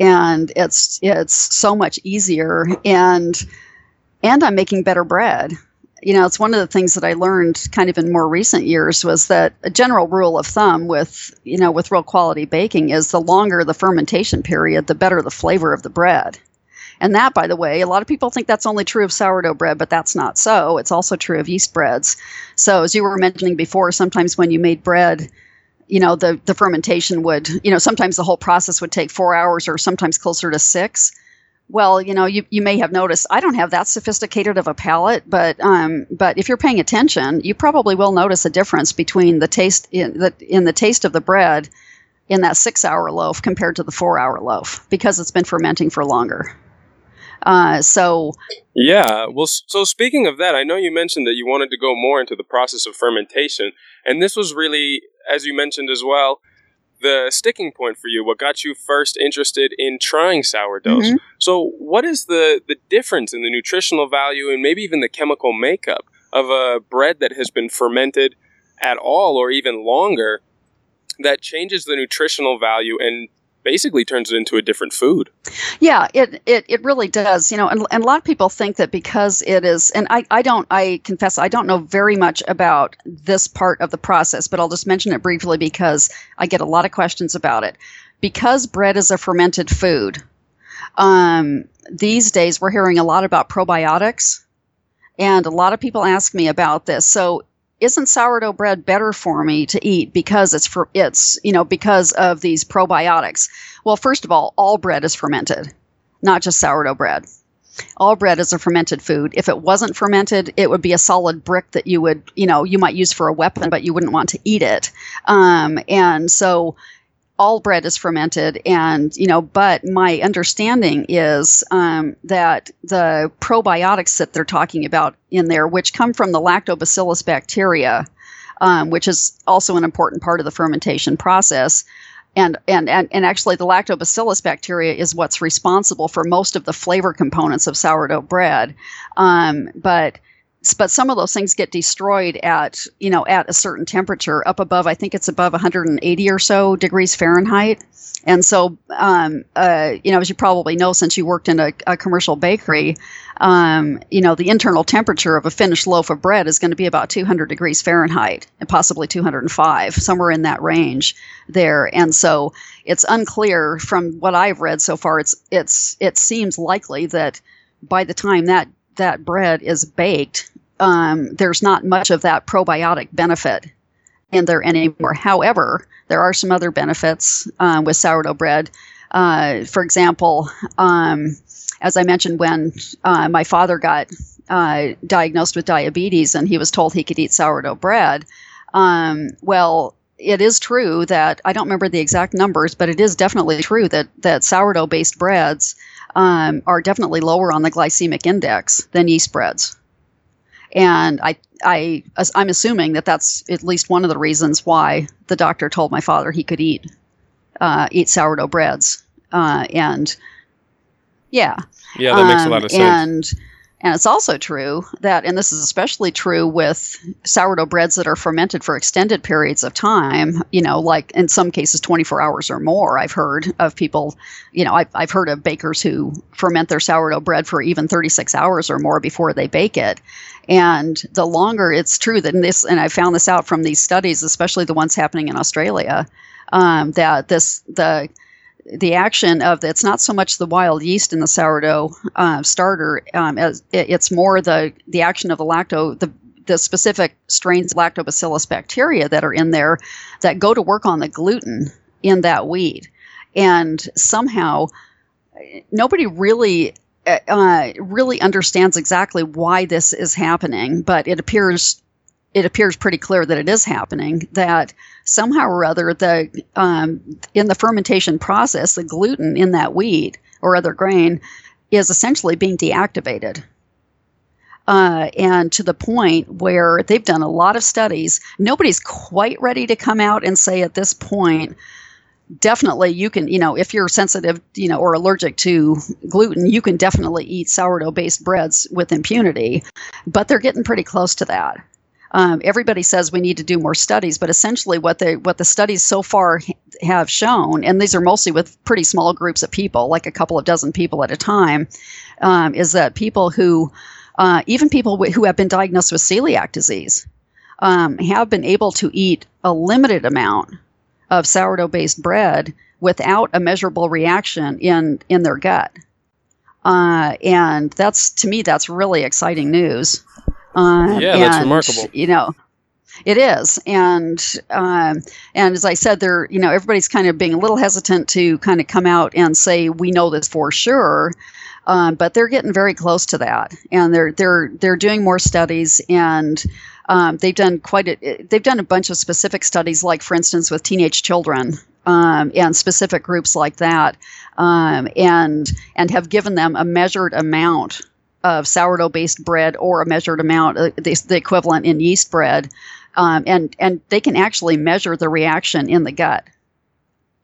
and it's it's so much easier and and I'm making better bread. You know, it's one of the things that I learned kind of in more recent years was that a general rule of thumb with, you know, with real quality baking is the longer the fermentation period, the better the flavor of the bread. And that, by the way, a lot of people think that's only true of sourdough bread, but that's not so. It's also true of yeast breads. So, as you were mentioning before, sometimes when you made bread, you know, the, the fermentation would, you know, sometimes the whole process would take four hours or sometimes closer to six. Well, you know, you, you may have noticed I don't have that sophisticated of a palate, but um, but if you're paying attention, you probably will notice a difference between the taste in the in the taste of the bread in that six hour loaf compared to the four hour loaf because it's been fermenting for longer. Uh, so
yeah, well, so speaking of that, I know you mentioned that you wanted to go more into the process of fermentation, and this was really, as you mentioned as well, the sticking point for you, what got you first interested in trying sourdoughs. Mm-hmm. So, what is the, the difference in the nutritional value and maybe even the chemical makeup of a bread that has been fermented at all or even longer that changes the nutritional value and basically turns it into a different food.
Yeah, it, it, it really does. You know, and, and a lot of people think that because it is, and I, I don't, I confess, I don't know very much about this part of the process, but I'll just mention it briefly because I get a lot of questions about it. Because bread is a fermented food, um, these days we're hearing a lot about probiotics. And a lot of people ask me about this. So isn't sourdough bread better for me to eat because it's for it's you know because of these probiotics? Well first of all all bread is fermented not just sourdough bread. All bread is a fermented food. If it wasn't fermented it would be a solid brick that you would you know you might use for a weapon but you wouldn't want to eat it. Um, and so all bread is fermented and you know but my understanding is um, that the probiotics that they're talking about in there which come from the lactobacillus bacteria um, which is also an important part of the fermentation process. And, and, and, and actually the lactobacillus bacteria is what's responsible for most of the flavor components of sourdough bread. Um, but but some of those things get destroyed at you know at a certain temperature up above i think it's above 180 or so degrees fahrenheit. And so um, uh, you know as you probably know since you worked in a, a commercial bakery um, you know the internal temperature of a finished loaf of bread is going to be about 200 degrees fahrenheit and possibly 205 somewhere in that range there. And so it's unclear from what i've read so far it's it's it seems likely that by the time that that bread is baked, um, there's not much of that probiotic benefit in there anymore. However, there are some other benefits uh, with sourdough bread. Uh, for example, um, as I mentioned, when uh, my father got uh, diagnosed with diabetes and he was told he could eat sourdough bread, um, well, it is true that I don't remember the exact numbers, but it is definitely true that that sourdough based breads um, are definitely lower on the glycemic index than yeast breads. And I, I, I'm assuming that that's at least one of the reasons why the doctor told my father he could eat, uh, eat sourdough breads. Uh, and yeah,
yeah, that makes um, a lot of sense.
And and it's also true that, and this is especially true with sourdough breads that are fermented for extended periods of time, you know, like in some cases 24 hours or more. I've heard of people, you know, I've, I've heard of bakers who ferment their sourdough bread for even 36 hours or more before they bake it. And the longer it's true that this, and I found this out from these studies, especially the ones happening in Australia, um, that this, the, the action of it's not so much the wild yeast in the sourdough uh, starter um, as it, it's more the the action of the lacto the the specific strains of lactobacillus bacteria that are in there that go to work on the gluten in that wheat and somehow nobody really uh, really understands exactly why this is happening but it appears it appears pretty clear that it is happening that somehow or other the um, in the fermentation process the gluten in that wheat or other grain is essentially being deactivated. Uh, and to the point where they've done a lot of studies. Nobody's quite ready to come out and say at this point definitely you can you know if you're sensitive you know or allergic to gluten you can definitely eat sourdough based breads with impunity. But they're getting pretty close to that um, everybody says we need to do more studies, but essentially, what the what the studies so far have shown, and these are mostly with pretty small groups of people, like a couple of dozen people at a time, um, is that people who, uh, even people who have been diagnosed with celiac disease, um, have been able to eat a limited amount of sourdough-based bread without a measurable reaction in in their gut. Uh, and that's to me, that's really exciting news.
Uh, yeah, and, that's remarkable.
You know, it is, and um, and as I said, there, you know, everybody's kind of being a little hesitant to kind of come out and say we know this for sure. Um, but they're getting very close to that, and they're they're they're doing more studies, and um, they've done quite a they've done a bunch of specific studies, like for instance with teenage children um, and specific groups like that, um, and and have given them a measured amount of sourdough based bread or a measured amount, uh, the, the, equivalent in yeast bread. Um, and, and they can actually measure the reaction in the gut.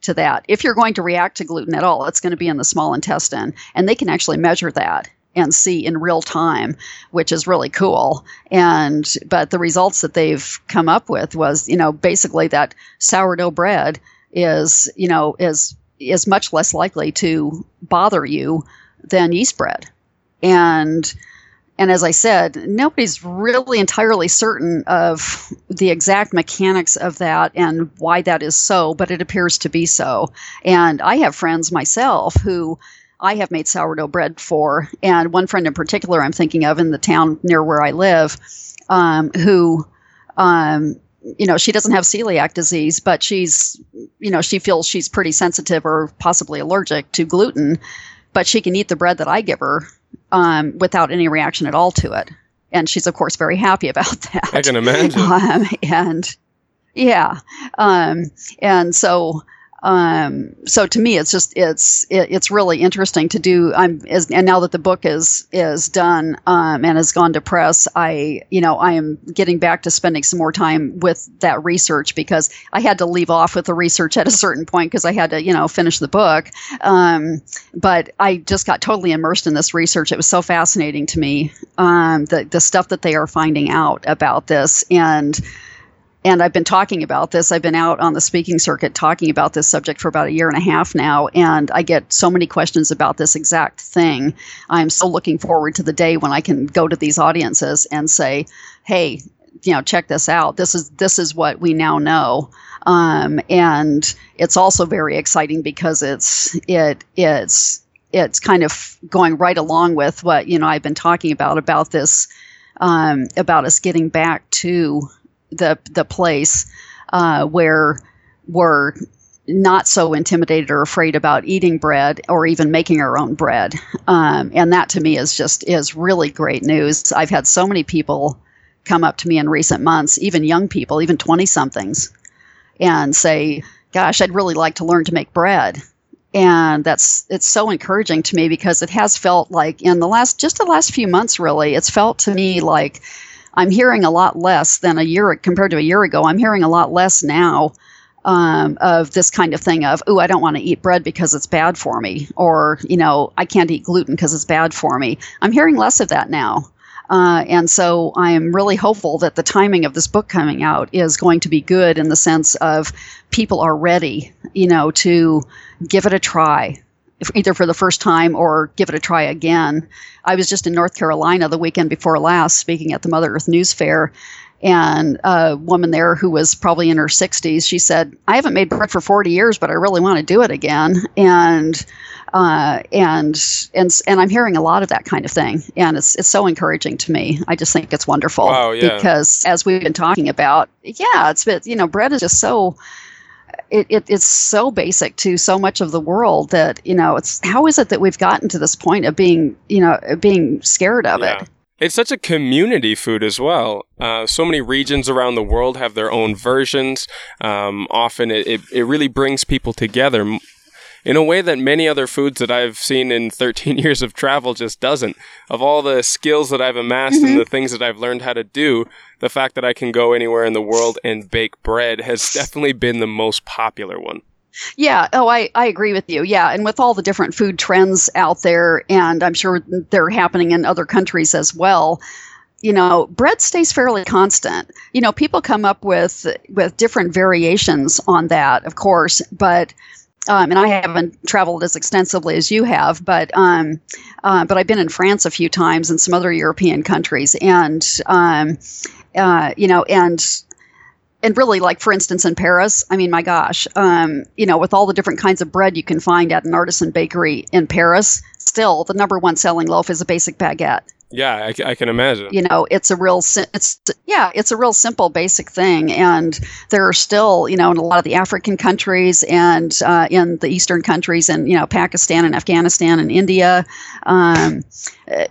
to that. If you're going to react to gluten at all, it's going to be in the small intestine, and they can actually measure that and see in real time, which is really cool. And but the results that they've come up with was, you know, basically that sourdough bread is, you know, is is much less likely to bother you than yeast bread. And and as I said, nobody's really entirely certain of the exact mechanics of that and why that is so, but it appears to be so. And I have friends myself who I have made sourdough bread for, and one friend in particular I'm thinking of in the town near where I live, um, who, um, you know, she doesn't have celiac disease, but she's, you know, she feels she's pretty sensitive or possibly allergic to gluten, but she can eat the bread that I give her um, without any reaction at all to it. And she's, of course, very happy about that.
I can imagine.
Um, and yeah. Um, and so um, so to me, it's just it's it, it's really interesting to do. I'm as, and now that the book is is done um, and has gone to press, I you know I am getting back to spending some more time with that research because I had to leave off with the research at a certain point because I had to you know finish the book. Um, but I just got totally immersed in this research. It was so fascinating to me um, the the stuff that they are finding out about this and and I've been talking about this. I've been out on the speaking circuit talking about this subject for about a year and a half now, and I get so many questions about this exact thing. I'm so looking forward to the day when I can go to these audiences and say, "Hey, you know, check this out. This is this is what we now know." Um, and it's also very exciting because it's it it's it's kind of going right along with what you know I've been talking about about this um, about us getting back to the the place uh, where we're not so intimidated or afraid about eating bread or even making our own bread. Um, and that to me is just is really great news. I've had so many people come up to me in recent months, even young people, even 20 somethings, and say, gosh, I'd really like to learn to make bread. And that's it's so encouraging to me because it has felt like in the last just the last few months really, it's felt to me like I'm hearing a lot less than a year compared to a year ago. I'm hearing a lot less now um, of this kind of thing of, oh, I don't want to eat bread because it's bad for me, or you know, I can't eat gluten because it's bad for me. I'm hearing less of that now. Uh, and so I am really hopeful that the timing of this book coming out is going to be good in the sense of people are ready, you know, to give it a try, either for the first time or give it a try again. I was just in North Carolina the weekend before last speaking at the Mother Earth News Fair. And a woman there who was probably in her 60s, she said, I haven't made bread for 40 years, but I really want to do it again. And uh, and and and I'm hearing a lot of that kind of thing, and it's it's so encouraging to me. I just think it's wonderful
wow, yeah.
because as we've been talking about, yeah, it's been you know bread is just so it, it, it's so basic to so much of the world that you know it's how is it that we've gotten to this point of being you know being scared of yeah. it
it's such a community food as well. Uh, so many regions around the world have their own versions. Um, often it, it, it really brings people together in a way that many other foods that I've seen in 13 years of travel just doesn't. Of all the skills that I've amassed mm-hmm. and the things that I've learned how to do, the fact that I can go anywhere in the world and bake bread has definitely been the most popular one.
Yeah. Oh, I, I agree with you. Yeah. And with all the different food trends out there, and I'm sure they're happening in other countries as well, you know, bread stays fairly constant. You know, people come up with with different variations on that, of course, but um, and I haven't traveled as extensively as you have, but um, uh, but I've been in France a few times and some other European countries, and um, uh, you know, and and really, like for instance, in Paris, I mean, my gosh, um, you know, with all the different kinds of bread you can find at an artisan bakery in Paris, still the number one selling loaf is a basic baguette.
Yeah, I, I, can imagine.
You know, it's a real, it's yeah, it's a real simple, basic thing, and there are still, you know, in a lot of the African countries and uh, in the Eastern countries, and you know, Pakistan and Afghanistan and India, um,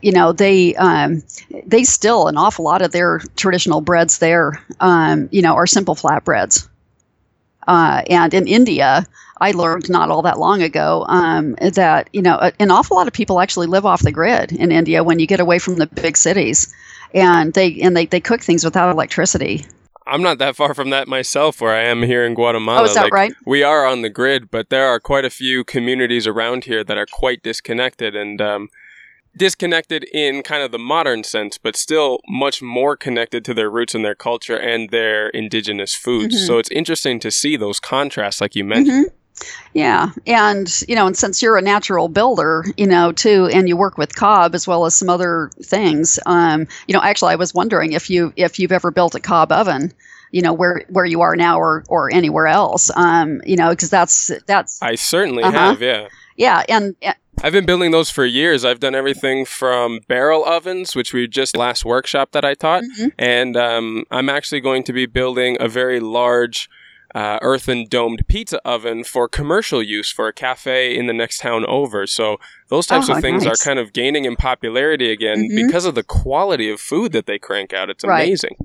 you know, they um, they still an awful lot of their traditional breads there, um, you know, are simple flatbreads. Uh, and in India, I learned not all that long ago um, that you know an awful lot of people actually live off the grid in India when you get away from the big cities, and they and they, they cook things without electricity.
I'm not that far from that myself, where I am here in Guatemala.
Oh, is that like, right?
We are on the grid, but there are quite a few communities around here that are quite disconnected and um, disconnected in kind of the modern sense, but still much more connected to their roots and their culture and their indigenous foods. Mm-hmm. So it's interesting to see those contrasts, like you mentioned. Mm-hmm.
Yeah, and you know, and since you're a natural builder, you know, too, and you work with cob as well as some other things, um, you know, actually, I was wondering if you if you've ever built a cob oven, you know, where where you are now or or anywhere else, um, you know, because that's that's.
I certainly uh-huh. have, yeah.
Yeah, and, and
I've been building those for years. I've done everything from barrel ovens, which we just last workshop that I taught, mm-hmm. and um, I'm actually going to be building a very large uh, earthen domed pizza oven for commercial use for a cafe in the next town over. So those types oh, of things nice. are kind of gaining in popularity again mm-hmm. because of the quality of food that they crank out. It's right. amazing.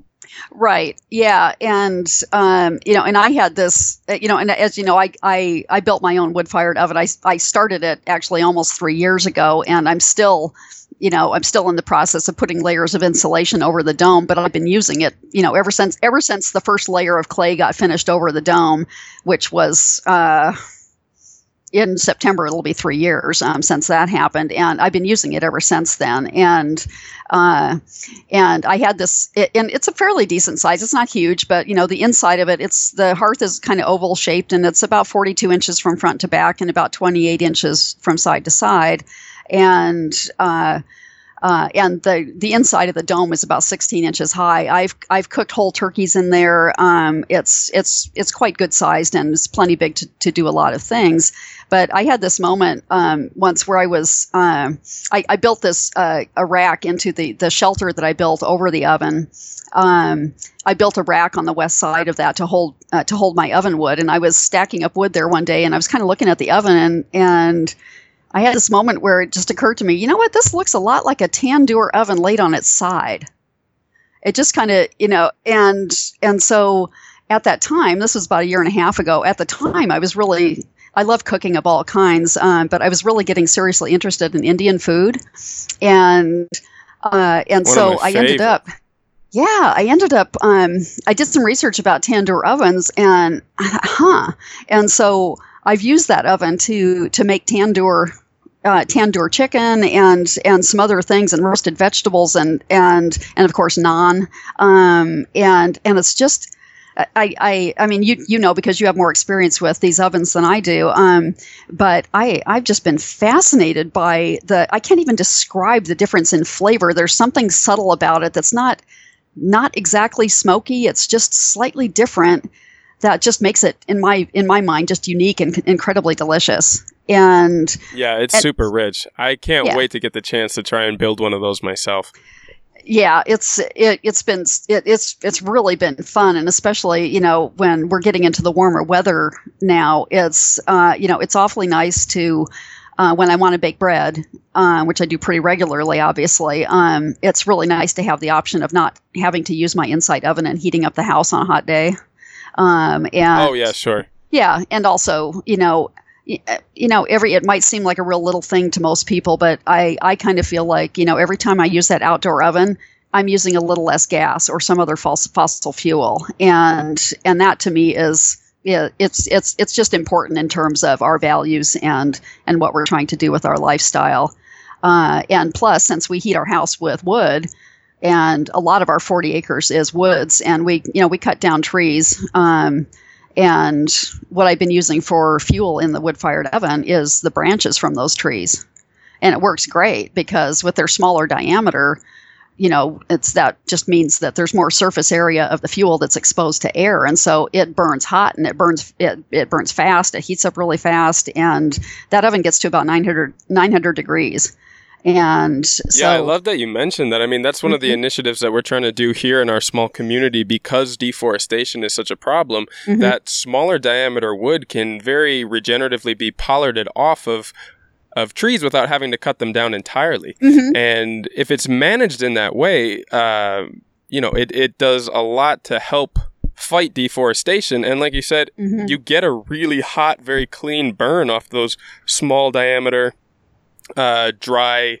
Right. Yeah. And um, you know, and I had this, uh, you know, and as you know, I I, I built my own wood fired oven. I I started it actually almost three years ago, and I'm still you know i'm still in the process of putting layers of insulation over the dome but i've been using it you know ever since ever since the first layer of clay got finished over the dome which was uh, in September, it'll be three years um, since that happened, and I've been using it ever since then. And uh, and I had this, it, and it's a fairly decent size. It's not huge, but you know, the inside of it, it's the hearth is kind of oval shaped, and it's about 42 inches from front to back, and about 28 inches from side to side and uh, uh, and the the inside of the dome is about 16 inches high. I've I've cooked whole turkeys in there. Um, it's it's it's quite good sized and it's plenty big to, to do a lot of things. But I had this moment um, once where I was um, I, I, built this uh, a rack into the the shelter that I built over the oven. Um, I built a rack on the west side of that to hold uh, to hold my oven wood, and I was stacking up wood there one day, and I was kind of looking at the oven and and I had this moment where it just occurred to me, you know what, this looks a lot like a tandoor oven laid on its side. It just kind of, you know, and and so at that time, this was about a year and a half ago. At the time, I was really, I love cooking of all kinds, um, but I was really getting seriously interested in Indian food, and uh, and One so I ended up, yeah, I ended up, um, I did some research about tandoor ovens, and huh, and so I've used that oven to to make tandoor uh, tandoor chicken and and some other things and roasted vegetables and and and of course naan. Um, and and it's just I, I I mean you you know because you have more experience with these ovens than I do um, but I I've just been fascinated by the I can't even describe the difference in flavor. There's something subtle about it that's not not exactly smoky. It's just slightly different that just makes it in my in my mind just unique and incredibly delicious. And
yeah it's and, super rich. I can't yeah. wait to get the chance to try and build one of those myself.
Yeah it's it, it's been it, it's it's really been fun. And especially you know when we're getting into the warmer weather now it's uh, you know it's awfully nice to uh, when I want to bake bread, uh, which I do pretty regularly, obviously, um, it's really nice to have the option of not having to use my inside oven and heating up the house on a hot day. Um, and
oh yeah, sure.
Yeah, and also you know you know every it might seem like a real little thing to most people but i i kind of feel like you know every time i use that outdoor oven i'm using a little less gas or some other fossil fuel and and that to me is it's it's it's just important in terms of our values and and what we're trying to do with our lifestyle. Uh, and plus since we heat our house with wood and a lot of our 40 acres is woods and we you know we cut down trees um, and what i've been using for fuel in the wood fired oven is the branches from those trees. And it works great because with their smaller diameter you know it's that just means that there's more surface area of the fuel that's exposed to air and so it burns hot and it burns it, it burns fast it heats up really fast and that oven gets to about 900 900 degrees and so,
yeah, I love that you mentioned that. I mean, that's one of the mm-hmm. initiatives that we're trying to do here in our small community because deforestation is such a problem. Mm-hmm. That smaller diameter wood can very regeneratively be pollarded off of of trees without having to cut them down entirely. Mm-hmm. And if it's managed in that way, uh, you know, it, it does a lot to help fight deforestation. And like you said, mm-hmm. you get a really hot, very clean burn off those small diameter uh, dry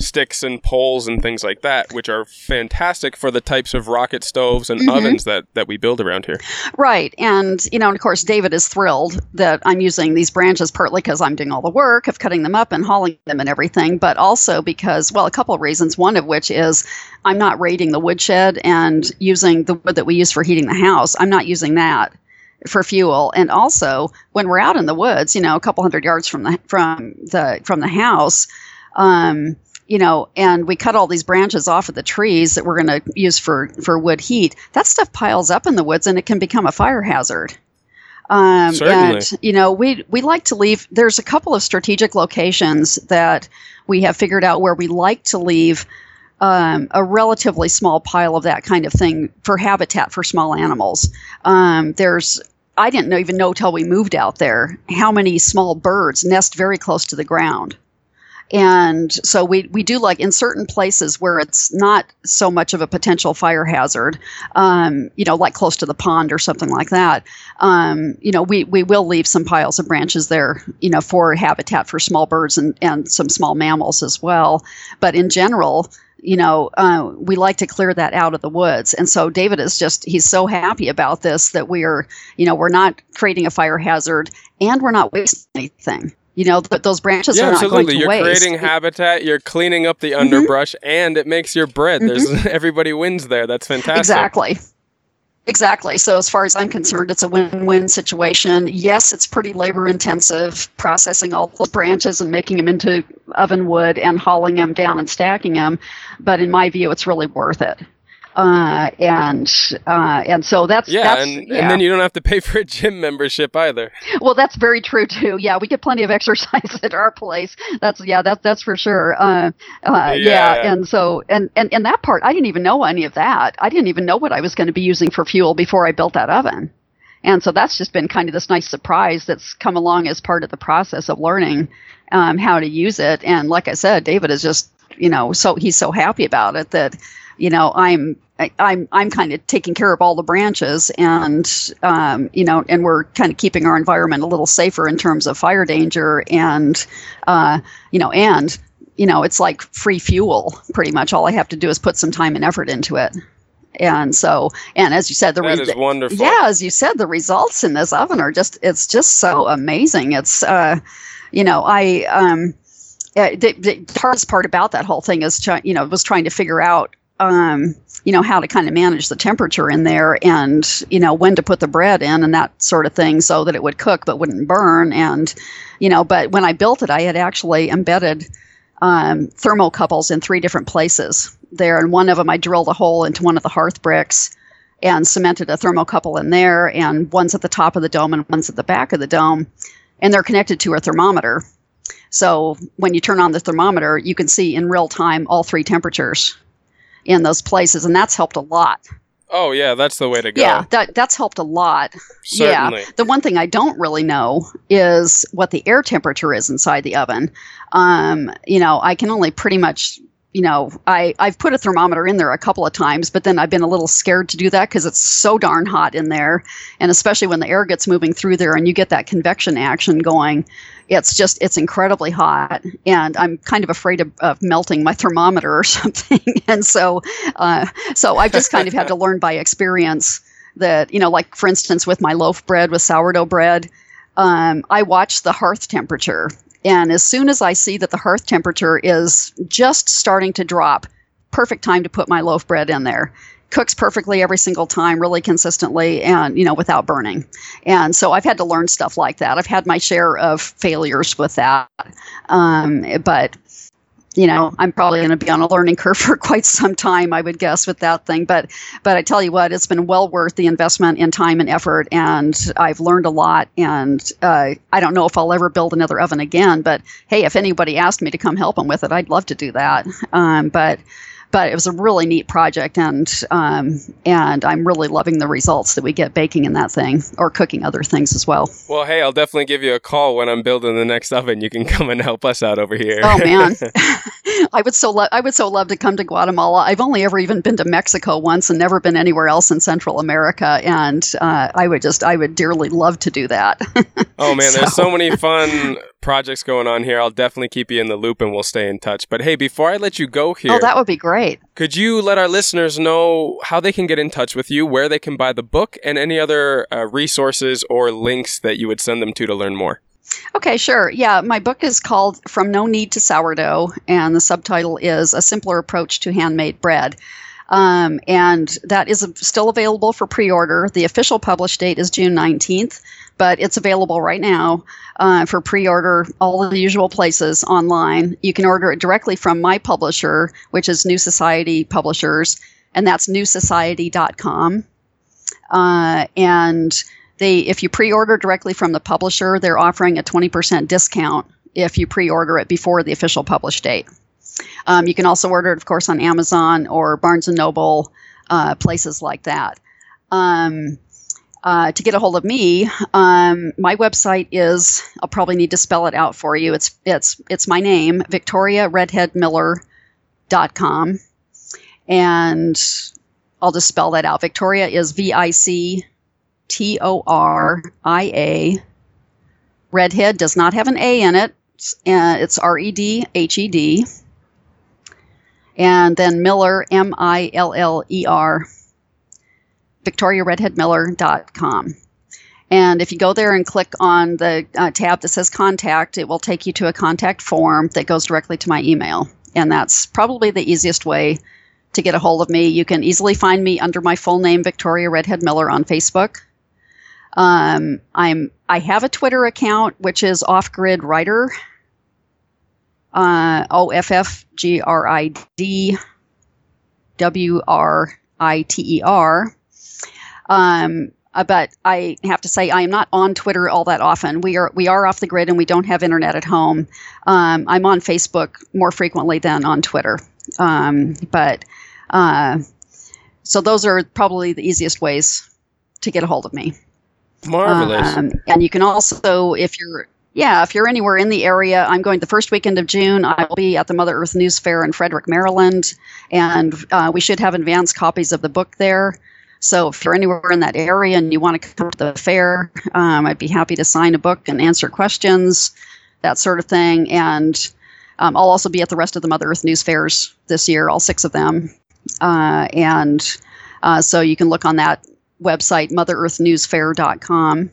sticks and poles and things like that, which are fantastic for the types of rocket stoves and
Mhm.
ovens that, that we build around here.
Right. And, you know, and of course, David is thrilled that I'm using these branches partly because I'm doing all the work of cutting them up and hauling them and everything, but also because, well, a couple of reasons. One of which is I'm not raiding the woodshed and using the wood that we use for heating the house. I'm not using that for fuel and also when we're out in the woods you know a couple hundred yards from the from the from the house um you know and we cut all these branches off of the trees that we're going to use for for wood heat that stuff piles up in the woods and it can become a fire hazard um,
Certainly.
and you know we we like to leave there's a couple of strategic locations that we have figured out where we like to leave um, a relatively small pile of that kind of thing for habitat for small animals. Um, there's I didn't know, even know till we moved out there how many small birds nest very close to the ground. And so we, we do like in certain places where it's not so much of a potential fire hazard, um, you know, like close to the pond or something like that. Um, you know, we, we will leave some piles of branches there, you know, for habitat for small birds and, and some small mammals as well. But in general, you know, uh, we like to clear that out of the woods. And so David is just, he's so happy about this that we are, you know, we're not creating a fire hazard and we're not wasting anything. You know, th- those branches
yeah,
are not
absolutely.
going to
You're
waste.
creating habitat, you're cleaning up the
Mhm.
underbrush, and it makes your bread. There's everybody wins there. That's fantastic.
Exactly. Exactly. So, as far as I'm concerned, it's a win win situation. Yes, it's pretty labor intensive processing all the branches and making them into oven wood and hauling them down and stacking them. But in my view, it's really worth it. Uh, and uh, and so that's
Yeah,
that's,
and,
yeah.
and then you don't have to pay for a gym membership either.
well, that's very true too. Yeah, we get plenty of exercise at our place. That's yeah, that's that's for sure. Uh, uh,
Yeah,
yeah,
yeah.
and so and, and and that part, I didn't even know any of that. I didn't even know what I was going to be using for fuel before I built that oven. And so that's just been kind of this nice surprise that's come along as part of the process of learning um, how to use it. And like I said, David is just you know so he's so happy about it that you know i'm I, i'm i'm kind of taking care of all the branches and um, you know and we're kind of keeping our environment a little safer in terms of fire danger and uh, you know and you know it's like free fuel pretty much all i have to do is put some time and effort into it and so and as you said the
That
re-
is wonderful.
yeah, as you said, the results in this oven are just it's just so amazing. It's uh you know, I um uh, the, the hardest part about that whole thing is try, you know, was trying to figure out um you know how to kind of manage the temperature in there and you know when to put the bread in and that sort of thing so that it would cook but wouldn't burn and you know but when i built it i had actually embedded um, thermocouples in three different places there and one of them i drilled a hole into one of the hearth bricks and cemented a thermocouple in there and one's at the top of the dome and one's at the back of the dome and they're connected to a thermometer. So when you turn on the thermometer you can see in real time all three temperatures in those places and that's helped a lot
Oh yeah, that's the way to go.
yeah that that's helped a lot
certainly.
yeah. The one thing I don't really know is what the air temperature is inside the oven. Um, you know, I can only pretty much, you know, I, I've put a thermometer in there a couple of times, but then I've been a little scared to do that because it's so darn hot in there. And especially when the air gets moving through there and you get that convection action going, it's just, it's incredibly hot. And I'm kind of afraid of, of melting my thermometer or something. and so, uh, so I've just kind of had to learn by experience that you know like for instance with my loaf bread with sourdough bread um, i watch the hearth temperature and as soon as i see that the hearth temperature is just starting to drop perfect time to put my loaf bread in there. Cooks perfectly every single time really consistently and you know without burning. And so i've had to learn stuff like that. I've had my share of failures with that. Um, but you know i'm probably going to be on a learning curve for quite some time i would guess with that thing. But but i tell you what it's been well worth the investment in time and effort and i've learned a lot. And uh, i don't know if i'll ever build another oven again but hey if anybody asked me to come help them with it i'd love to do that. Um, but but it was a really neat project and um, and i'm really loving the results that we get baking in that thing or cooking other things as well
Well, hey, I'll definitely give you a call when I'm building the next oven. You can come and help us out over here.
oh man I would so lo- I would so love to come to Guatemala. I've only ever even been to Mexico once and never been anywhere else in Central America, and uh, I would just I would dearly love to do that.
oh man, so. there's so many fun projects going on here. I'll definitely keep you in the loop and we'll stay in touch. But hey, before I let you go here,
oh, that would be great.
Could you let our listeners know how they can get in touch with you, where they can buy the book, and any other uh, resources or links that you would send them to to learn more?
Okay, sure. Yeah, my book is called From No Knead to Sourdough, and the subtitle is A Simpler Approach to Handmade Bread. Um, and that is still available for pre order. The official publish date is June 19th, but it's available right now uh, for pre order all the usual places online. You can order it directly from my publisher, which is New Society Publishers, and that's newsociety.com. Uh, and they, if you pre-order directly from the publisher, they're offering a 20% discount if you pre-order it before the official publish date. Um, you can also order it, of course, on Amazon or Barnes and Noble, uh, places like that. Um, uh, to get a hold of me, um, my website is I'll probably need to spell it out for you. It's it's it's my name, VictoriaRedhedMiller.com. And I'll just spell that out. Victoria is V I C T O R I A. Redhed does not have an A in it. Uh, it's R E D H E D. And then Miller, M I L L E R, VictoriaRedhedMiller.com. And if you go there and click on the uh, tab that says contact, it will take you to a contact form that goes directly to my email. And that's probably the easiest way to get a hold of me. You can easily find me under my full name, Victoria Redhed Miller, on Facebook. Um, I'm I have a Twitter account which is Off Grid Writer. Uh, O F F G R I D W R I T E R. Um, uh, but I have to say I am not on Twitter all that often. We are we are off the grid and we don't have internet at home. Um, I'm on Facebook more frequently than on Twitter. Um, but uh, so those are probably the easiest ways to get a hold of me.
Marvelous. Um,
and you can also, if you're yeah, if you're anywhere in the area, I'm going the first weekend of June. I will be at the Mother Earth News Fair in Frederick, Maryland, and uh, we should have advanced copies of the book there. So if you're anywhere in that area and you want to come to the fair, um, I'd be happy to sign a book and answer questions, that sort of thing. And um, I'll also be at the rest of the Mother Earth News Fairs this year, all six of them. Uh, and uh, so you can look on that website, motherearthnewsfair.com,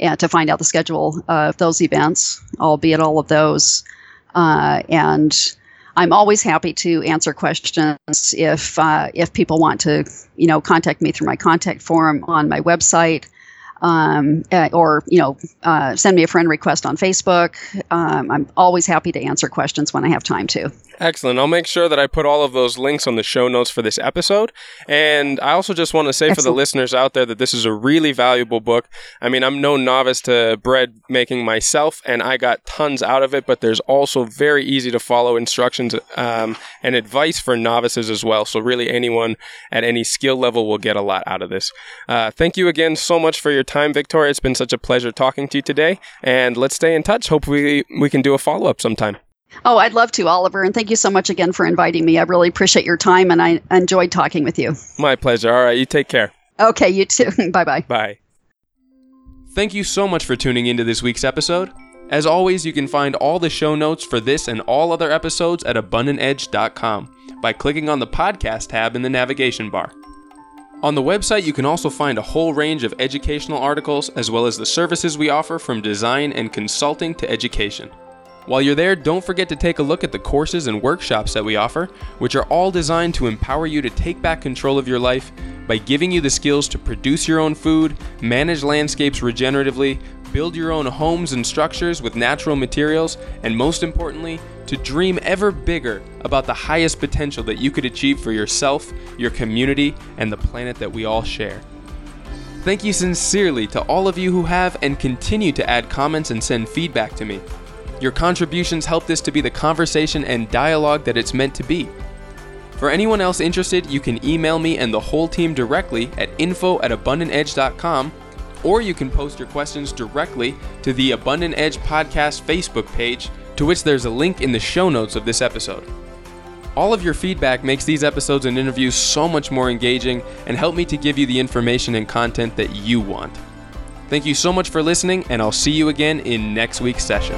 and to find out the schedule of those events. I'll be at all of those. Uh, and I'm always happy to answer questions if uh, if people want to, you know, contact me through my contact form on my website um, uh, or you know uh, send me a friend request on Facebook. Um, I'm always happy to answer questions when I have time to.
Excellent. I'll make sure that I put all of those links on the show notes for this episode. And I also just want to say Excellent. for the listeners out there that this is a really valuable book. I mean, I'm no novice to bread making myself, and I got tons out of it, but there's also very easy to follow instructions um, and advice for novices as well. So, really, anyone at any skill level will get a lot out of this. Uh, thank you again so much for your time, Victoria. It's been such a pleasure talking to you today. And let's stay in touch. Hopefully, we can do a follow up sometime.
Oh, I'd love to, Oliver. And thank you so much again for inviting me. I really appreciate your time and I enjoyed talking with you.
My pleasure. All right. You take care.
Okay. You too. bye bye.
Bye. Thank you so much for tuning into this week's episode. As always, you can find all the show notes for this and all other episodes at abundantedge.com by clicking on the podcast tab in the navigation bar. On the website, you can also find a whole range of educational articles as well as the services we offer from design and consulting to education. While you're there, don't forget to take a look at the courses and workshops that we offer, which are all designed to empower you to take back control of your life by giving you the skills to produce your own food, manage landscapes regeneratively, build your own homes and structures with natural materials, and most importantly, to dream ever bigger about the highest potential that you could achieve for yourself, your community, and the planet that we all share. Thank you sincerely to all of you who have and continue to add comments and send feedback to me. Your contributions help this to be the conversation and dialogue that it's meant to be. For anyone else interested, you can email me and the whole team directly at info at abundantedge.com, or you can post your questions directly to the Abundant Edge Podcast Facebook page, to which there's a link in the show notes of this episode.
All of your feedback makes these episodes and interviews so much more engaging and help me to give you the information and content that you want. Thank you so much for listening, and I'll see you again in next week's session.